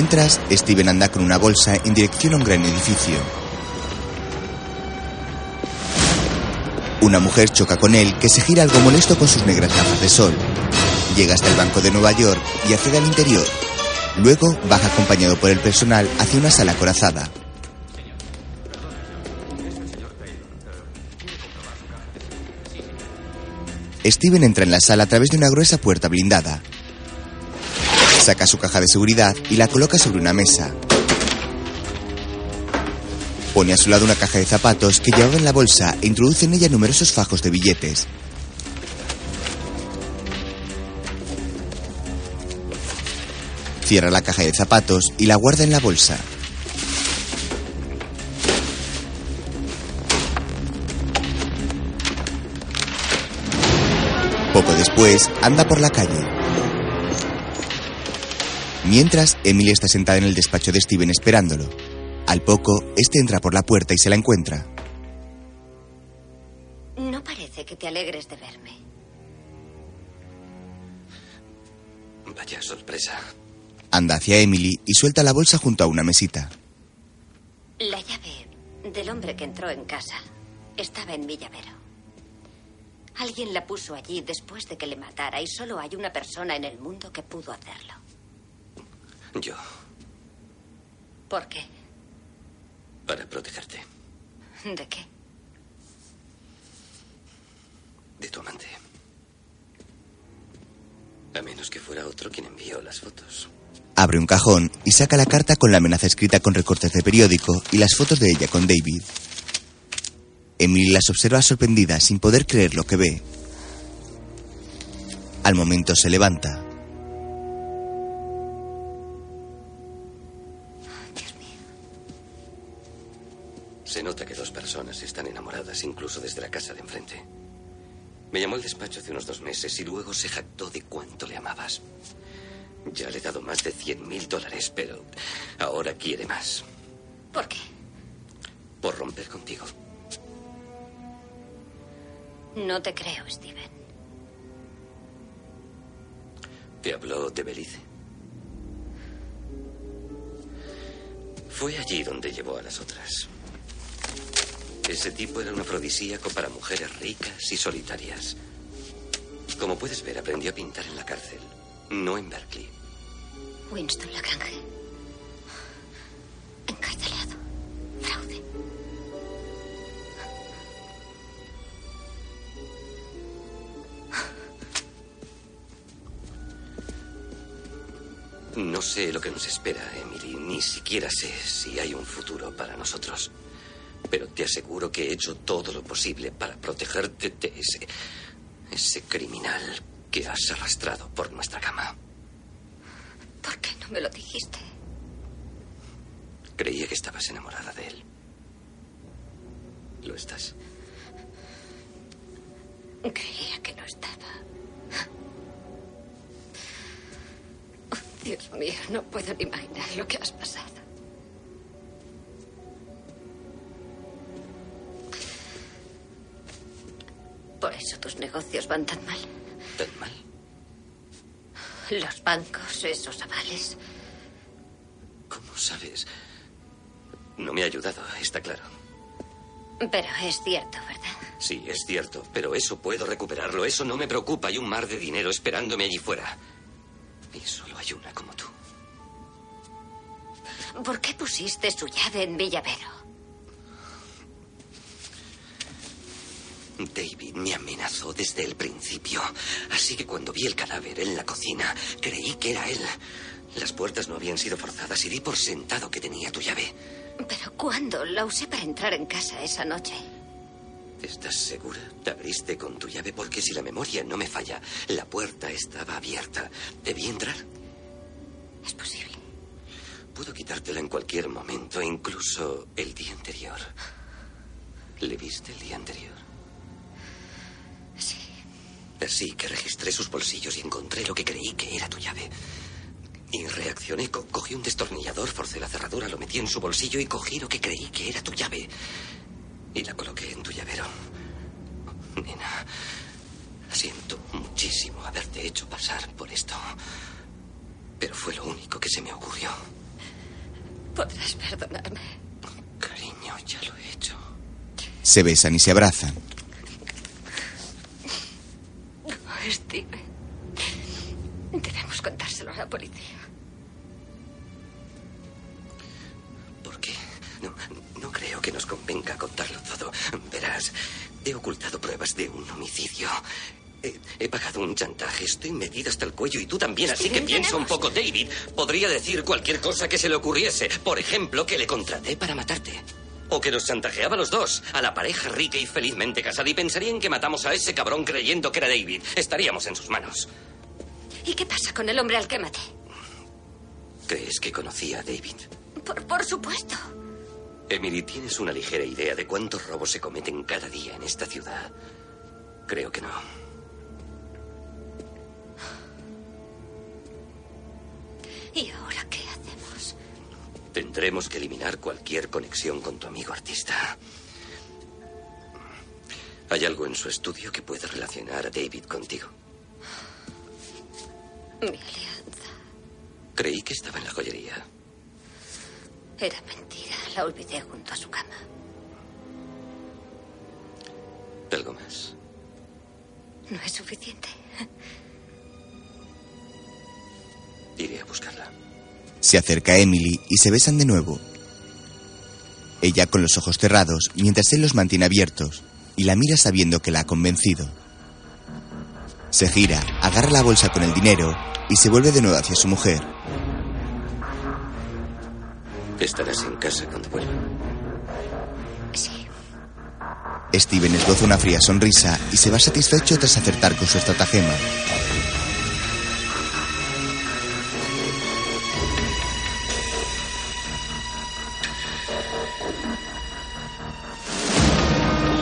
Speaker 1: Mientras, Steven anda con una bolsa en dirección a un gran edificio. Una mujer choca con él que se gira algo molesto con sus negras gafas de sol. Llega hasta el Banco de Nueva York y accede al interior. Luego baja acompañado por el personal hacia una sala acorazada. Steven entra en la sala a través de una gruesa puerta blindada. Saca su caja de seguridad y la coloca sobre una mesa. Pone a su lado una caja de zapatos que llevaba en la bolsa e introduce en ella numerosos fajos de billetes. Cierra la caja de zapatos y la guarda en la bolsa. Poco después, anda por la calle. Mientras, Emily está sentada en el despacho de Steven esperándolo. Al poco, este entra por la puerta y se la encuentra.
Speaker 2: No parece que te alegres de verme.
Speaker 3: Vaya sorpresa.
Speaker 1: Anda hacia Emily y suelta la bolsa junto a una mesita.
Speaker 2: La llave del hombre que entró en casa estaba en mi llavero. Alguien la puso allí después de que le matara y solo hay una persona en el mundo que pudo hacerlo.
Speaker 3: Yo,
Speaker 2: ¿Por qué?
Speaker 3: para protegerte
Speaker 2: ¿De qué?
Speaker 3: de tu amante. A menos que fuera otro quien envió las fotos.
Speaker 1: Abre un cajón y saca la carta con la amenaza escrita con recortes de periódico y las fotos de ella con David. Emily las observa sorprendida sin poder creer lo que ve. Al momento se levanta.
Speaker 3: Se nota que dos personas están enamoradas, incluso desde la casa de enfrente. Me llamó al despacho hace unos dos meses y luego se jactó de cuánto le amabas. Ya le he dado más de 100 mil dólares, pero ahora quiere más.
Speaker 2: ¿Por qué?
Speaker 3: Por romper contigo.
Speaker 2: No te creo, Steven.
Speaker 3: ¿Te habló de Belice? Fue allí donde llevó a las otras. Ese tipo era un afrodisíaco para mujeres ricas y solitarias. Como puedes ver, aprendió a pintar en la cárcel, no en Berkeley.
Speaker 2: Winston Lagrange. Encarcelado. Fraude.
Speaker 3: No sé lo que nos espera, Emily. Ni siquiera sé si hay un futuro para nosotros. Pero te aseguro que he hecho todo lo posible para protegerte de ese. ese criminal que has arrastrado por nuestra cama.
Speaker 2: ¿Por qué no me lo dijiste?
Speaker 3: Creía que estabas enamorada de él. ¿Lo estás?
Speaker 2: Creía que no estaba. Oh, Dios mío, no puedo ni imaginar lo que has pasado. Por eso tus negocios van tan mal.
Speaker 3: ¿Tan mal?
Speaker 2: Los bancos, esos avales.
Speaker 3: ¿Cómo sabes? No me ha ayudado, está claro.
Speaker 2: Pero es cierto, ¿verdad?
Speaker 3: Sí, es cierto, pero eso puedo recuperarlo. Eso no me preocupa. Hay un mar de dinero esperándome allí fuera. Y solo hay una como tú.
Speaker 2: ¿Por qué pusiste su llave en Villavero?
Speaker 3: David me amenazó desde el principio. Así que cuando vi el cadáver en la cocina, creí que era él. Las puertas no habían sido forzadas y di por sentado que tenía tu llave.
Speaker 2: ¿Pero cuándo? La usé para entrar en casa esa noche.
Speaker 3: ¿Estás segura? Te abriste con tu llave porque si la memoria no me falla, la puerta estaba abierta. ¿Debí entrar?
Speaker 2: Es posible.
Speaker 3: Puedo quitártela en cualquier momento, incluso el día anterior. ¿Le viste el día anterior?
Speaker 2: Sí.
Speaker 3: Así que registré sus bolsillos y encontré lo que creí que era tu llave. Y reaccioné. Co- cogí un destornillador, forcé la cerradura, lo metí en su bolsillo y cogí lo que creí que era tu llave. Y la coloqué en tu llavero. Nena, siento muchísimo haberte hecho pasar por esto. Pero fue lo único que se me ocurrió.
Speaker 2: Podrás perdonarme.
Speaker 3: Cariño, ya lo he hecho.
Speaker 1: Se besan y se abrazan.
Speaker 2: Oh, Steve. Debemos contárselo a la policía.
Speaker 3: ¿Por qué? No, no creo que nos convenga contarlo todo. Verás, he ocultado pruebas de un homicidio. He, he pagado un chantaje, estoy metida hasta el cuello y tú también, así que piensa un poco, David. Podría decir cualquier cosa que se le ocurriese. Por ejemplo, que le contraté para matarte. O que nos chantajeaba a los dos, a la pareja rica y felizmente casada, y pensarían que matamos a ese cabrón creyendo que era David. Estaríamos en sus manos.
Speaker 2: ¿Y qué pasa con el hombre al que maté?
Speaker 3: ¿Crees que conocía a David?
Speaker 2: Por, por supuesto.
Speaker 3: Emily, ¿tienes una ligera idea de cuántos robos se cometen cada día en esta ciudad? Creo que no.
Speaker 2: ¿Y ahora qué?
Speaker 3: Tendremos que eliminar cualquier conexión con tu amigo artista. ¿Hay algo en su estudio que pueda relacionar a David contigo?
Speaker 2: Mi alianza.
Speaker 3: Creí que estaba en la joyería.
Speaker 2: Era mentira. La olvidé junto a su cama.
Speaker 3: ¿Algo más?
Speaker 2: No es suficiente.
Speaker 3: Iré a buscarla.
Speaker 1: Se acerca a Emily y se besan de nuevo. Ella con los ojos cerrados, mientras él los mantiene abiertos, y la mira sabiendo que la ha convencido. Se gira, agarra la bolsa con el dinero y se vuelve de nuevo hacia su mujer.
Speaker 3: Estarás en casa cuando vuelva.
Speaker 2: Sí.
Speaker 1: Steven esboza una fría sonrisa y se va satisfecho tras acertar con su estratagema.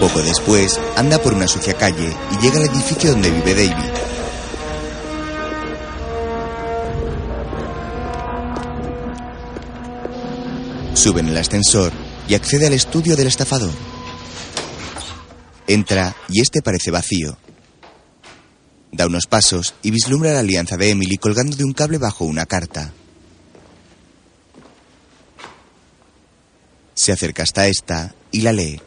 Speaker 1: Poco después, anda por una sucia calle y llega al edificio donde vive David. Sube en el ascensor y accede al estudio del estafador. Entra y este parece vacío. Da unos pasos y vislumbra la alianza de Emily colgando de un cable bajo una carta. Se acerca hasta esta y la lee.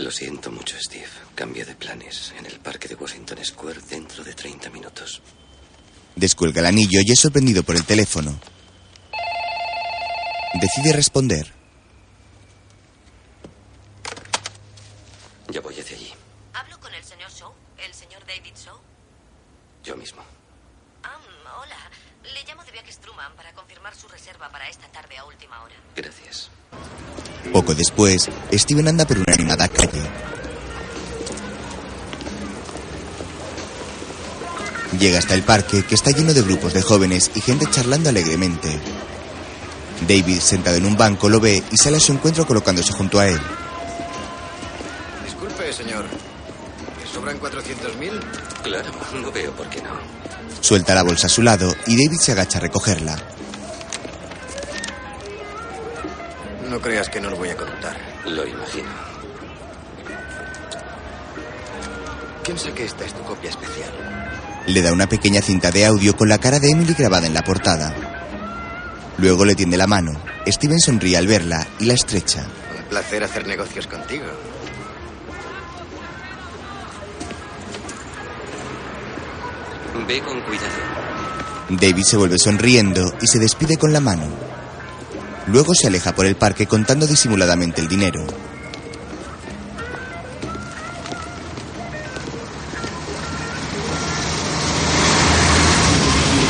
Speaker 3: Lo siento mucho, Steve. Cambio de planes en el parque de Washington Square dentro de 30 minutos.
Speaker 1: Descuelga el anillo y es sorprendido por el teléfono. Decide responder.
Speaker 3: Ya voy hacia allí.
Speaker 15: Hablo con el señor Shaw, el señor David Shaw.
Speaker 3: Yo mismo.
Speaker 15: Ah, hola. Le llamo de Viajes Truman para confirmar su reserva para esta tarde a última hora.
Speaker 3: Gracias.
Speaker 1: Poco después, Steven anda por una animada calle. Llega hasta el parque, que está lleno de grupos de jóvenes y gente charlando alegremente. David, sentado en un banco, lo ve y sale a su encuentro colocándose junto a él.
Speaker 14: Disculpe, señor. ¿Me sobran 400.000?
Speaker 3: Claro, no veo por qué no.
Speaker 1: Suelta la bolsa a su lado y David se agacha a recogerla.
Speaker 14: No creas que no lo voy a contar.
Speaker 3: Lo imagino.
Speaker 14: Piensa que esta es tu copia especial.
Speaker 1: Le da una pequeña cinta de audio con la cara de Emily grabada en la portada. Luego le tiende la mano. Steven sonríe al verla y la estrecha.
Speaker 14: Un placer hacer negocios contigo.
Speaker 3: Ve con cuidado.
Speaker 1: David se vuelve sonriendo y se despide con la mano. Luego se aleja por el parque contando disimuladamente el dinero.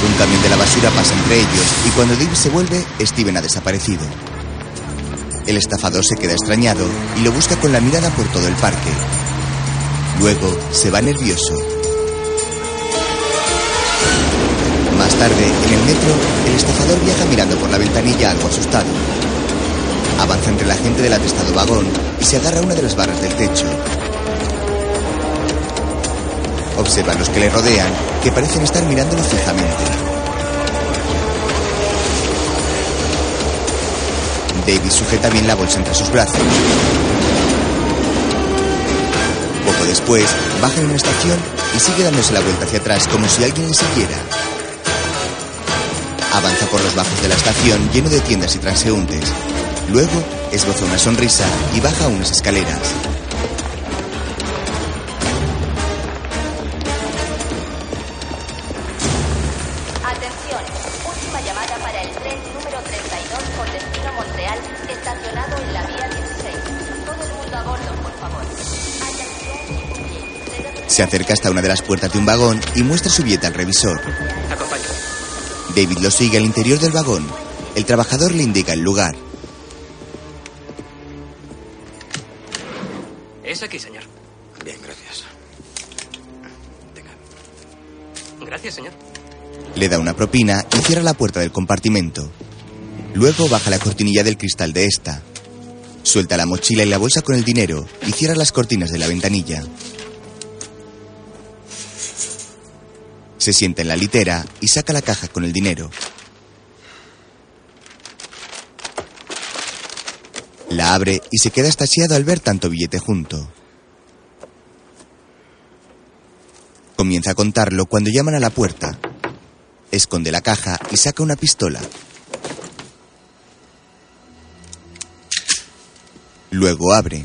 Speaker 1: Un camión de la basura pasa entre ellos y cuando David se vuelve, Steven ha desaparecido. El estafador se queda extrañado y lo busca con la mirada por todo el parque. Luego se va nervioso. Tarde, en el metro, el estafador viaja mirando por la ventanilla algo asustado. Avanza entre la gente del atestado vagón y se agarra a una de las barras del techo. Observa a los que le rodean, que parecen estar mirándolo fijamente. David sujeta bien la bolsa entre sus brazos. Poco después, baja en una estación y sigue dándose la vuelta hacia atrás como si alguien le siguiera. Avanza por los bajos de la estación lleno de tiendas y transeúntes. Luego esboza una sonrisa y baja unas escaleras.
Speaker 20: Atención, última llamada para el tren número 32 con destino Montreal, estacionado en la vía 16. Todo el mundo a bordo, por favor.
Speaker 1: Se acerca hasta una de las puertas de un vagón y muestra su billete al revisor. David lo sigue al interior del vagón. El trabajador le indica el lugar.
Speaker 9: Es aquí, señor.
Speaker 14: Bien, gracias.
Speaker 9: Gracias, señor.
Speaker 1: Le da una propina y cierra la puerta del compartimento. Luego baja la cortinilla del cristal de esta. Suelta la mochila y la bolsa con el dinero y cierra las cortinas de la ventanilla. Se sienta en la litera y saca la caja con el dinero. La abre y se queda estasiado al ver tanto billete junto. Comienza a contarlo cuando llaman a la puerta. Esconde la caja y saca una pistola. Luego abre.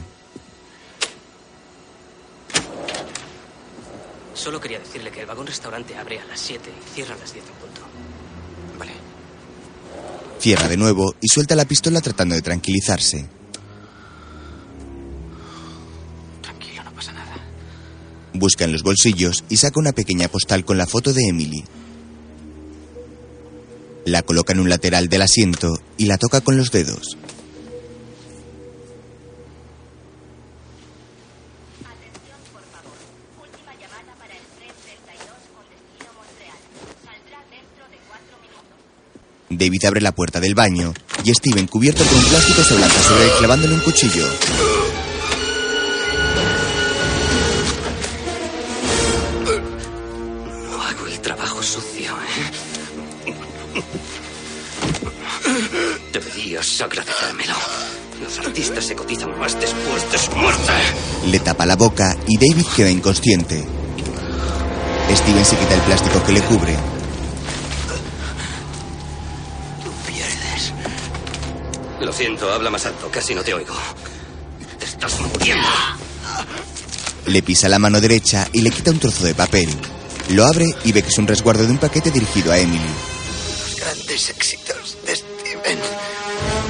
Speaker 9: Solo quería decirle que el vagón restaurante abre a las 7 y cierra a las 10 en punto.
Speaker 14: Vale.
Speaker 1: Cierra de nuevo y suelta la pistola tratando de tranquilizarse.
Speaker 14: Tranquilo, no pasa nada.
Speaker 1: Busca en los bolsillos y saca una pequeña postal con la foto de Emily. La coloca en un lateral del asiento y la toca con los dedos. David abre la puerta del baño y Steven, cubierto con un plástico, se lanza sobre él clavándole un cuchillo.
Speaker 3: No hago el trabajo sucio, ¿eh? Deberías agradecérmelo. Los artistas se cotizan más después de su muerte.
Speaker 1: Le tapa la boca y David queda inconsciente. Steven se quita el plástico que le cubre.
Speaker 3: Lo siento, habla más alto, casi no te oigo. Te estás muriendo.
Speaker 1: Le pisa la mano derecha y le quita un trozo de papel. Lo abre y ve que es un resguardo de un paquete dirigido a Emily.
Speaker 5: Los grandes éxitos de Steven.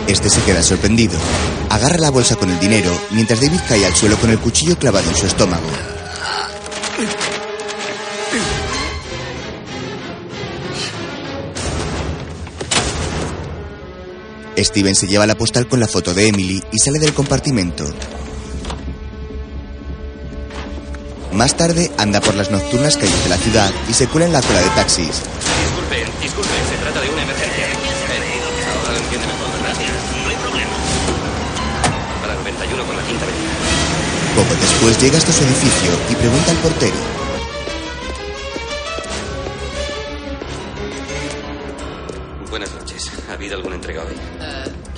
Speaker 1: Este se queda sorprendido. Agarra la bolsa con el dinero mientras David cae al suelo con el cuchillo clavado en su estómago. Steven se lleva la postal con la foto de Emily y sale del compartimento. Más tarde anda por las nocturnas calles de la ciudad y se cuela en la cola de taxis.
Speaker 3: Disculpen, disculpen, se trata de una emergencia. Eh, ahora lo entiende mejor, ¿verdad? No hay problema. Para 91 con la quinta avenida.
Speaker 1: Poco después llega hasta su edificio y pregunta al portero.
Speaker 3: Buenas noches. ¿Ha habido alguna entrega hoy?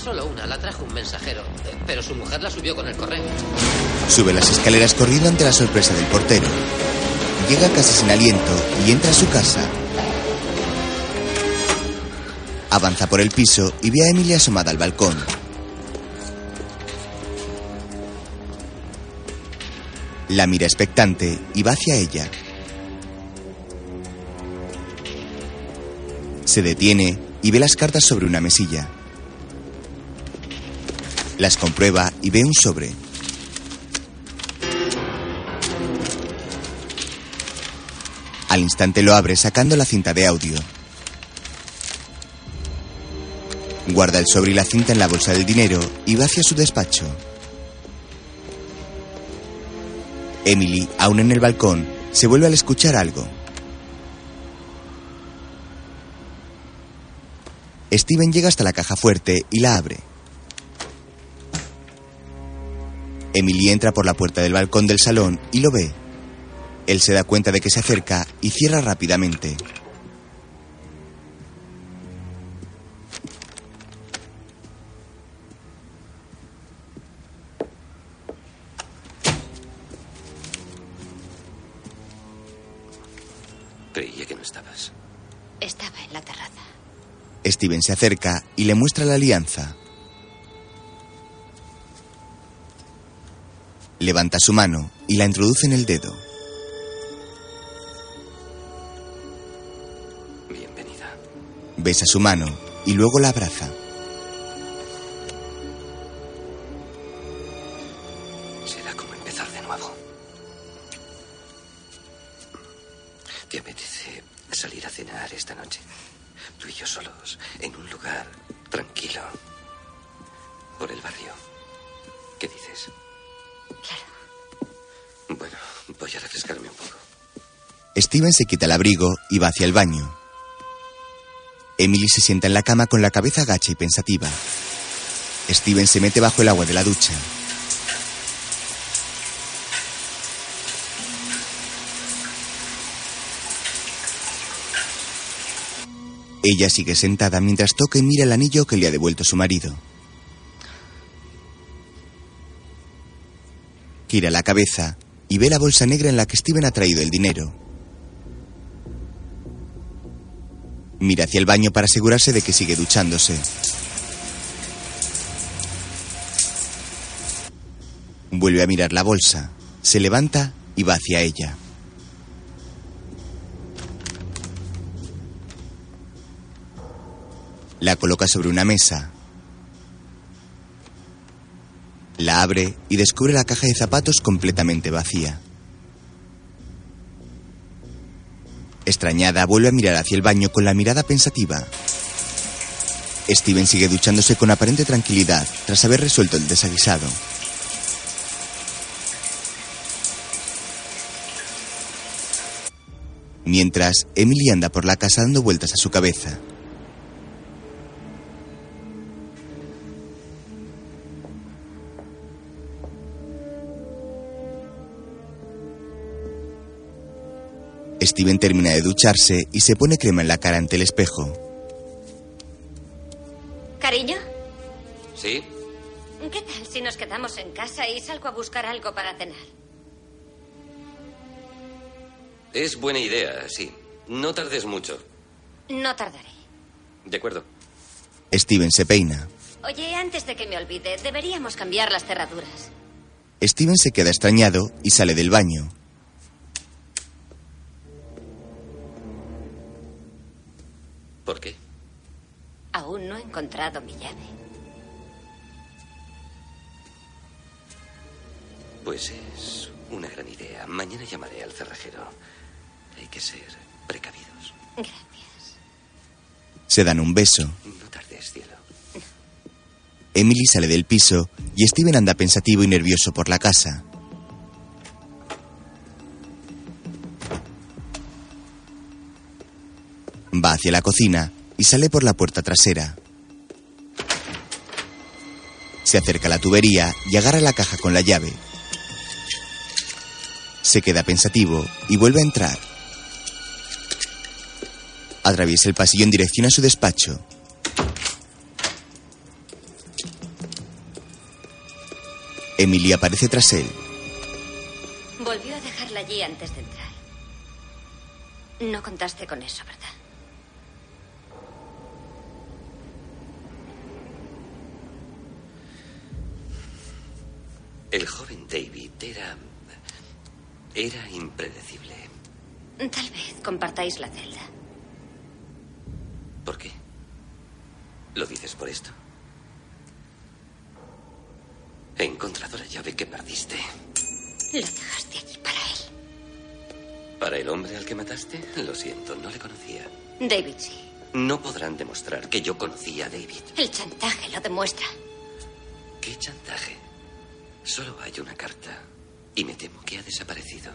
Speaker 21: Solo una, la trajo un mensajero, pero su mujer la subió con el correo.
Speaker 1: Sube las escaleras corriendo ante la sorpresa del portero. Llega casi sin aliento y entra a su casa. Avanza por el piso y ve a Emily asomada al balcón. La mira expectante y va hacia ella. Se detiene y ve las cartas sobre una mesilla. Las comprueba y ve un sobre. Al instante lo abre sacando la cinta de audio. Guarda el sobre y la cinta en la bolsa del dinero y va hacia su despacho. Emily, aún en el balcón, se vuelve al escuchar algo. Steven llega hasta la caja fuerte y la abre. Emily entra por la puerta del balcón del salón y lo ve. Él se da cuenta de que se acerca y cierra rápidamente.
Speaker 3: Creía que no estabas.
Speaker 2: Estaba en la terraza.
Speaker 1: Steven se acerca y le muestra la alianza. Levanta su mano y la introduce en el dedo.
Speaker 3: Bienvenida.
Speaker 1: Besa su mano y luego la abraza.
Speaker 3: Será como empezar de nuevo. ¿Te apetece salir a cenar esta noche? Tú y yo solos, en un lugar tranquilo. Por el barrio. Voy a refrescarme un poco.
Speaker 1: Steven se quita el abrigo y va hacia el baño. Emily se sienta en la cama con la cabeza agacha y pensativa. Steven se mete bajo el agua de la ducha. Ella sigue sentada mientras toca y mira el anillo que le ha devuelto su marido. Gira la cabeza y ve la bolsa negra en la que Steven ha traído el dinero. Mira hacia el baño para asegurarse de que sigue duchándose. Vuelve a mirar la bolsa, se levanta y va hacia ella. La coloca sobre una mesa. La abre y descubre la caja de zapatos completamente vacía. Extrañada, vuelve a mirar hacia el baño con la mirada pensativa. Steven sigue duchándose con aparente tranquilidad tras haber resuelto el desaguisado. Mientras, Emily anda por la casa dando vueltas a su cabeza. Steven termina de ducharse y se pone crema en la cara ante el espejo.
Speaker 2: Cariño,
Speaker 3: ¿Sí?
Speaker 2: ¿qué tal si nos quedamos en casa y salgo a buscar algo para cenar?
Speaker 3: Es buena idea, sí. No tardes mucho.
Speaker 2: No tardaré.
Speaker 3: De acuerdo.
Speaker 1: Steven se peina.
Speaker 2: Oye, antes de que me olvide, deberíamos cambiar las cerraduras.
Speaker 1: Steven se queda extrañado y sale del baño.
Speaker 3: ¿Por qué?
Speaker 2: Aún no he encontrado mi llave.
Speaker 3: Pues es una gran idea. Mañana llamaré al cerrajero. Hay que ser precavidos.
Speaker 2: Gracias.
Speaker 1: Se dan un beso.
Speaker 3: No tardes, cielo.
Speaker 1: Emily sale del piso y Steven anda pensativo y nervioso por la casa. Va hacia la cocina y sale por la puerta trasera. Se acerca a la tubería y agarra la caja con la llave. Se queda pensativo y vuelve a entrar. Atraviesa el pasillo en dirección a su despacho. Emily aparece tras él.
Speaker 2: Volvió a dejarla allí antes de entrar. No contaste con eso, ¿verdad?
Speaker 3: El joven David era. era impredecible.
Speaker 2: Tal vez compartáis la celda.
Speaker 3: ¿Por qué? ¿Lo dices por esto? He encontrado la llave que perdiste.
Speaker 2: Lo dejaste allí para él.
Speaker 3: ¿Para el hombre al que mataste? Lo siento, no le conocía.
Speaker 2: David, sí.
Speaker 3: No podrán demostrar que yo conocía a David.
Speaker 2: El chantaje lo demuestra.
Speaker 3: ¿Qué chantaje? Solo hay una carta y me temo que ha desaparecido.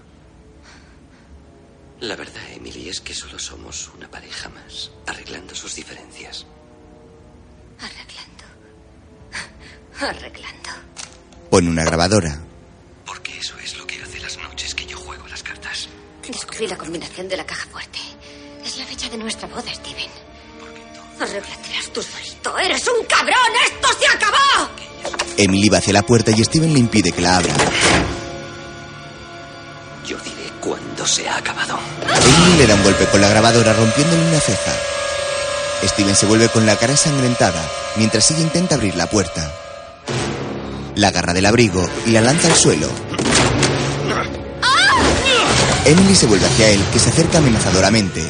Speaker 3: La verdad, Emily, es que solo somos una pareja más, arreglando sus diferencias.
Speaker 2: Arreglando. Arreglando.
Speaker 1: Pone una grabadora.
Speaker 3: Porque eso es lo que hace las noches que yo juego las cartas.
Speaker 2: Descubrí la combinación de la caja fuerte. Es la fecha de nuestra boda, Steven. Arréglatelas tú solito. ¡Eres un cabrón! ¡Esto se acabó!
Speaker 1: Emily va hacia la puerta y Steven le impide que la abra.
Speaker 3: Yo diré cuándo se ha acabado.
Speaker 1: Emily le da un golpe con la grabadora rompiéndole una ceja. Steven se vuelve con la cara ensangrentada mientras ella intenta abrir la puerta. La agarra del abrigo y la lanza al suelo. Emily se vuelve hacia él, que se acerca amenazadoramente.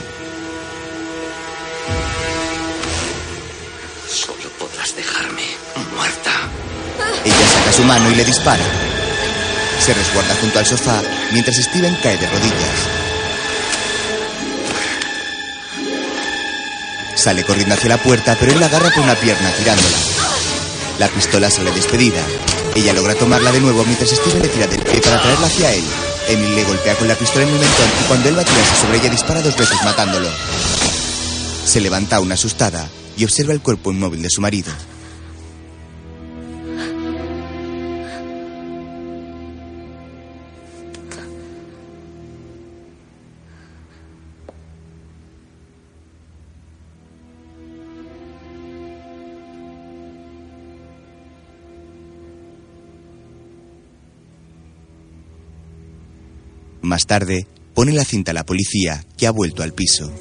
Speaker 1: Su mano y le dispara. Se resguarda junto al sofá mientras Steven cae de rodillas. Sale corriendo hacia la puerta, pero él la agarra por una pierna tirándola. La pistola sale despedida. Ella logra tomarla de nuevo mientras Steven le tira del pie para traerla hacia él. Emily le golpea con la pistola en el mentón y cuando él va a tirarse sobre ella dispara dos veces matándolo. Se levanta aún asustada y observa el cuerpo inmóvil de su marido. Más tarde, pone la cinta a la policía, que ha vuelto al piso.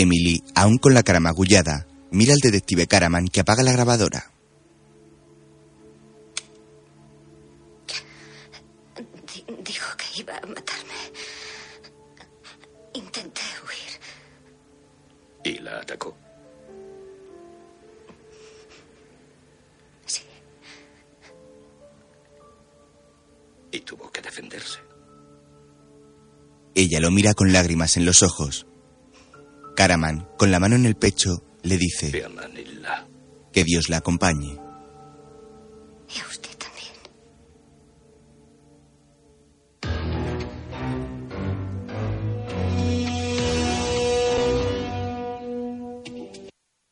Speaker 1: Emily, aún con la cara magullada, mira al detective Caraman que apaga la grabadora.
Speaker 2: Di- dijo que iba a matarme. Intenté huir.
Speaker 3: Y la atacó.
Speaker 2: Sí.
Speaker 3: Y tuvo que defenderse.
Speaker 1: Ella lo mira con lágrimas en los ojos. Caraman, con la mano en el pecho, le dice que Dios la acompañe.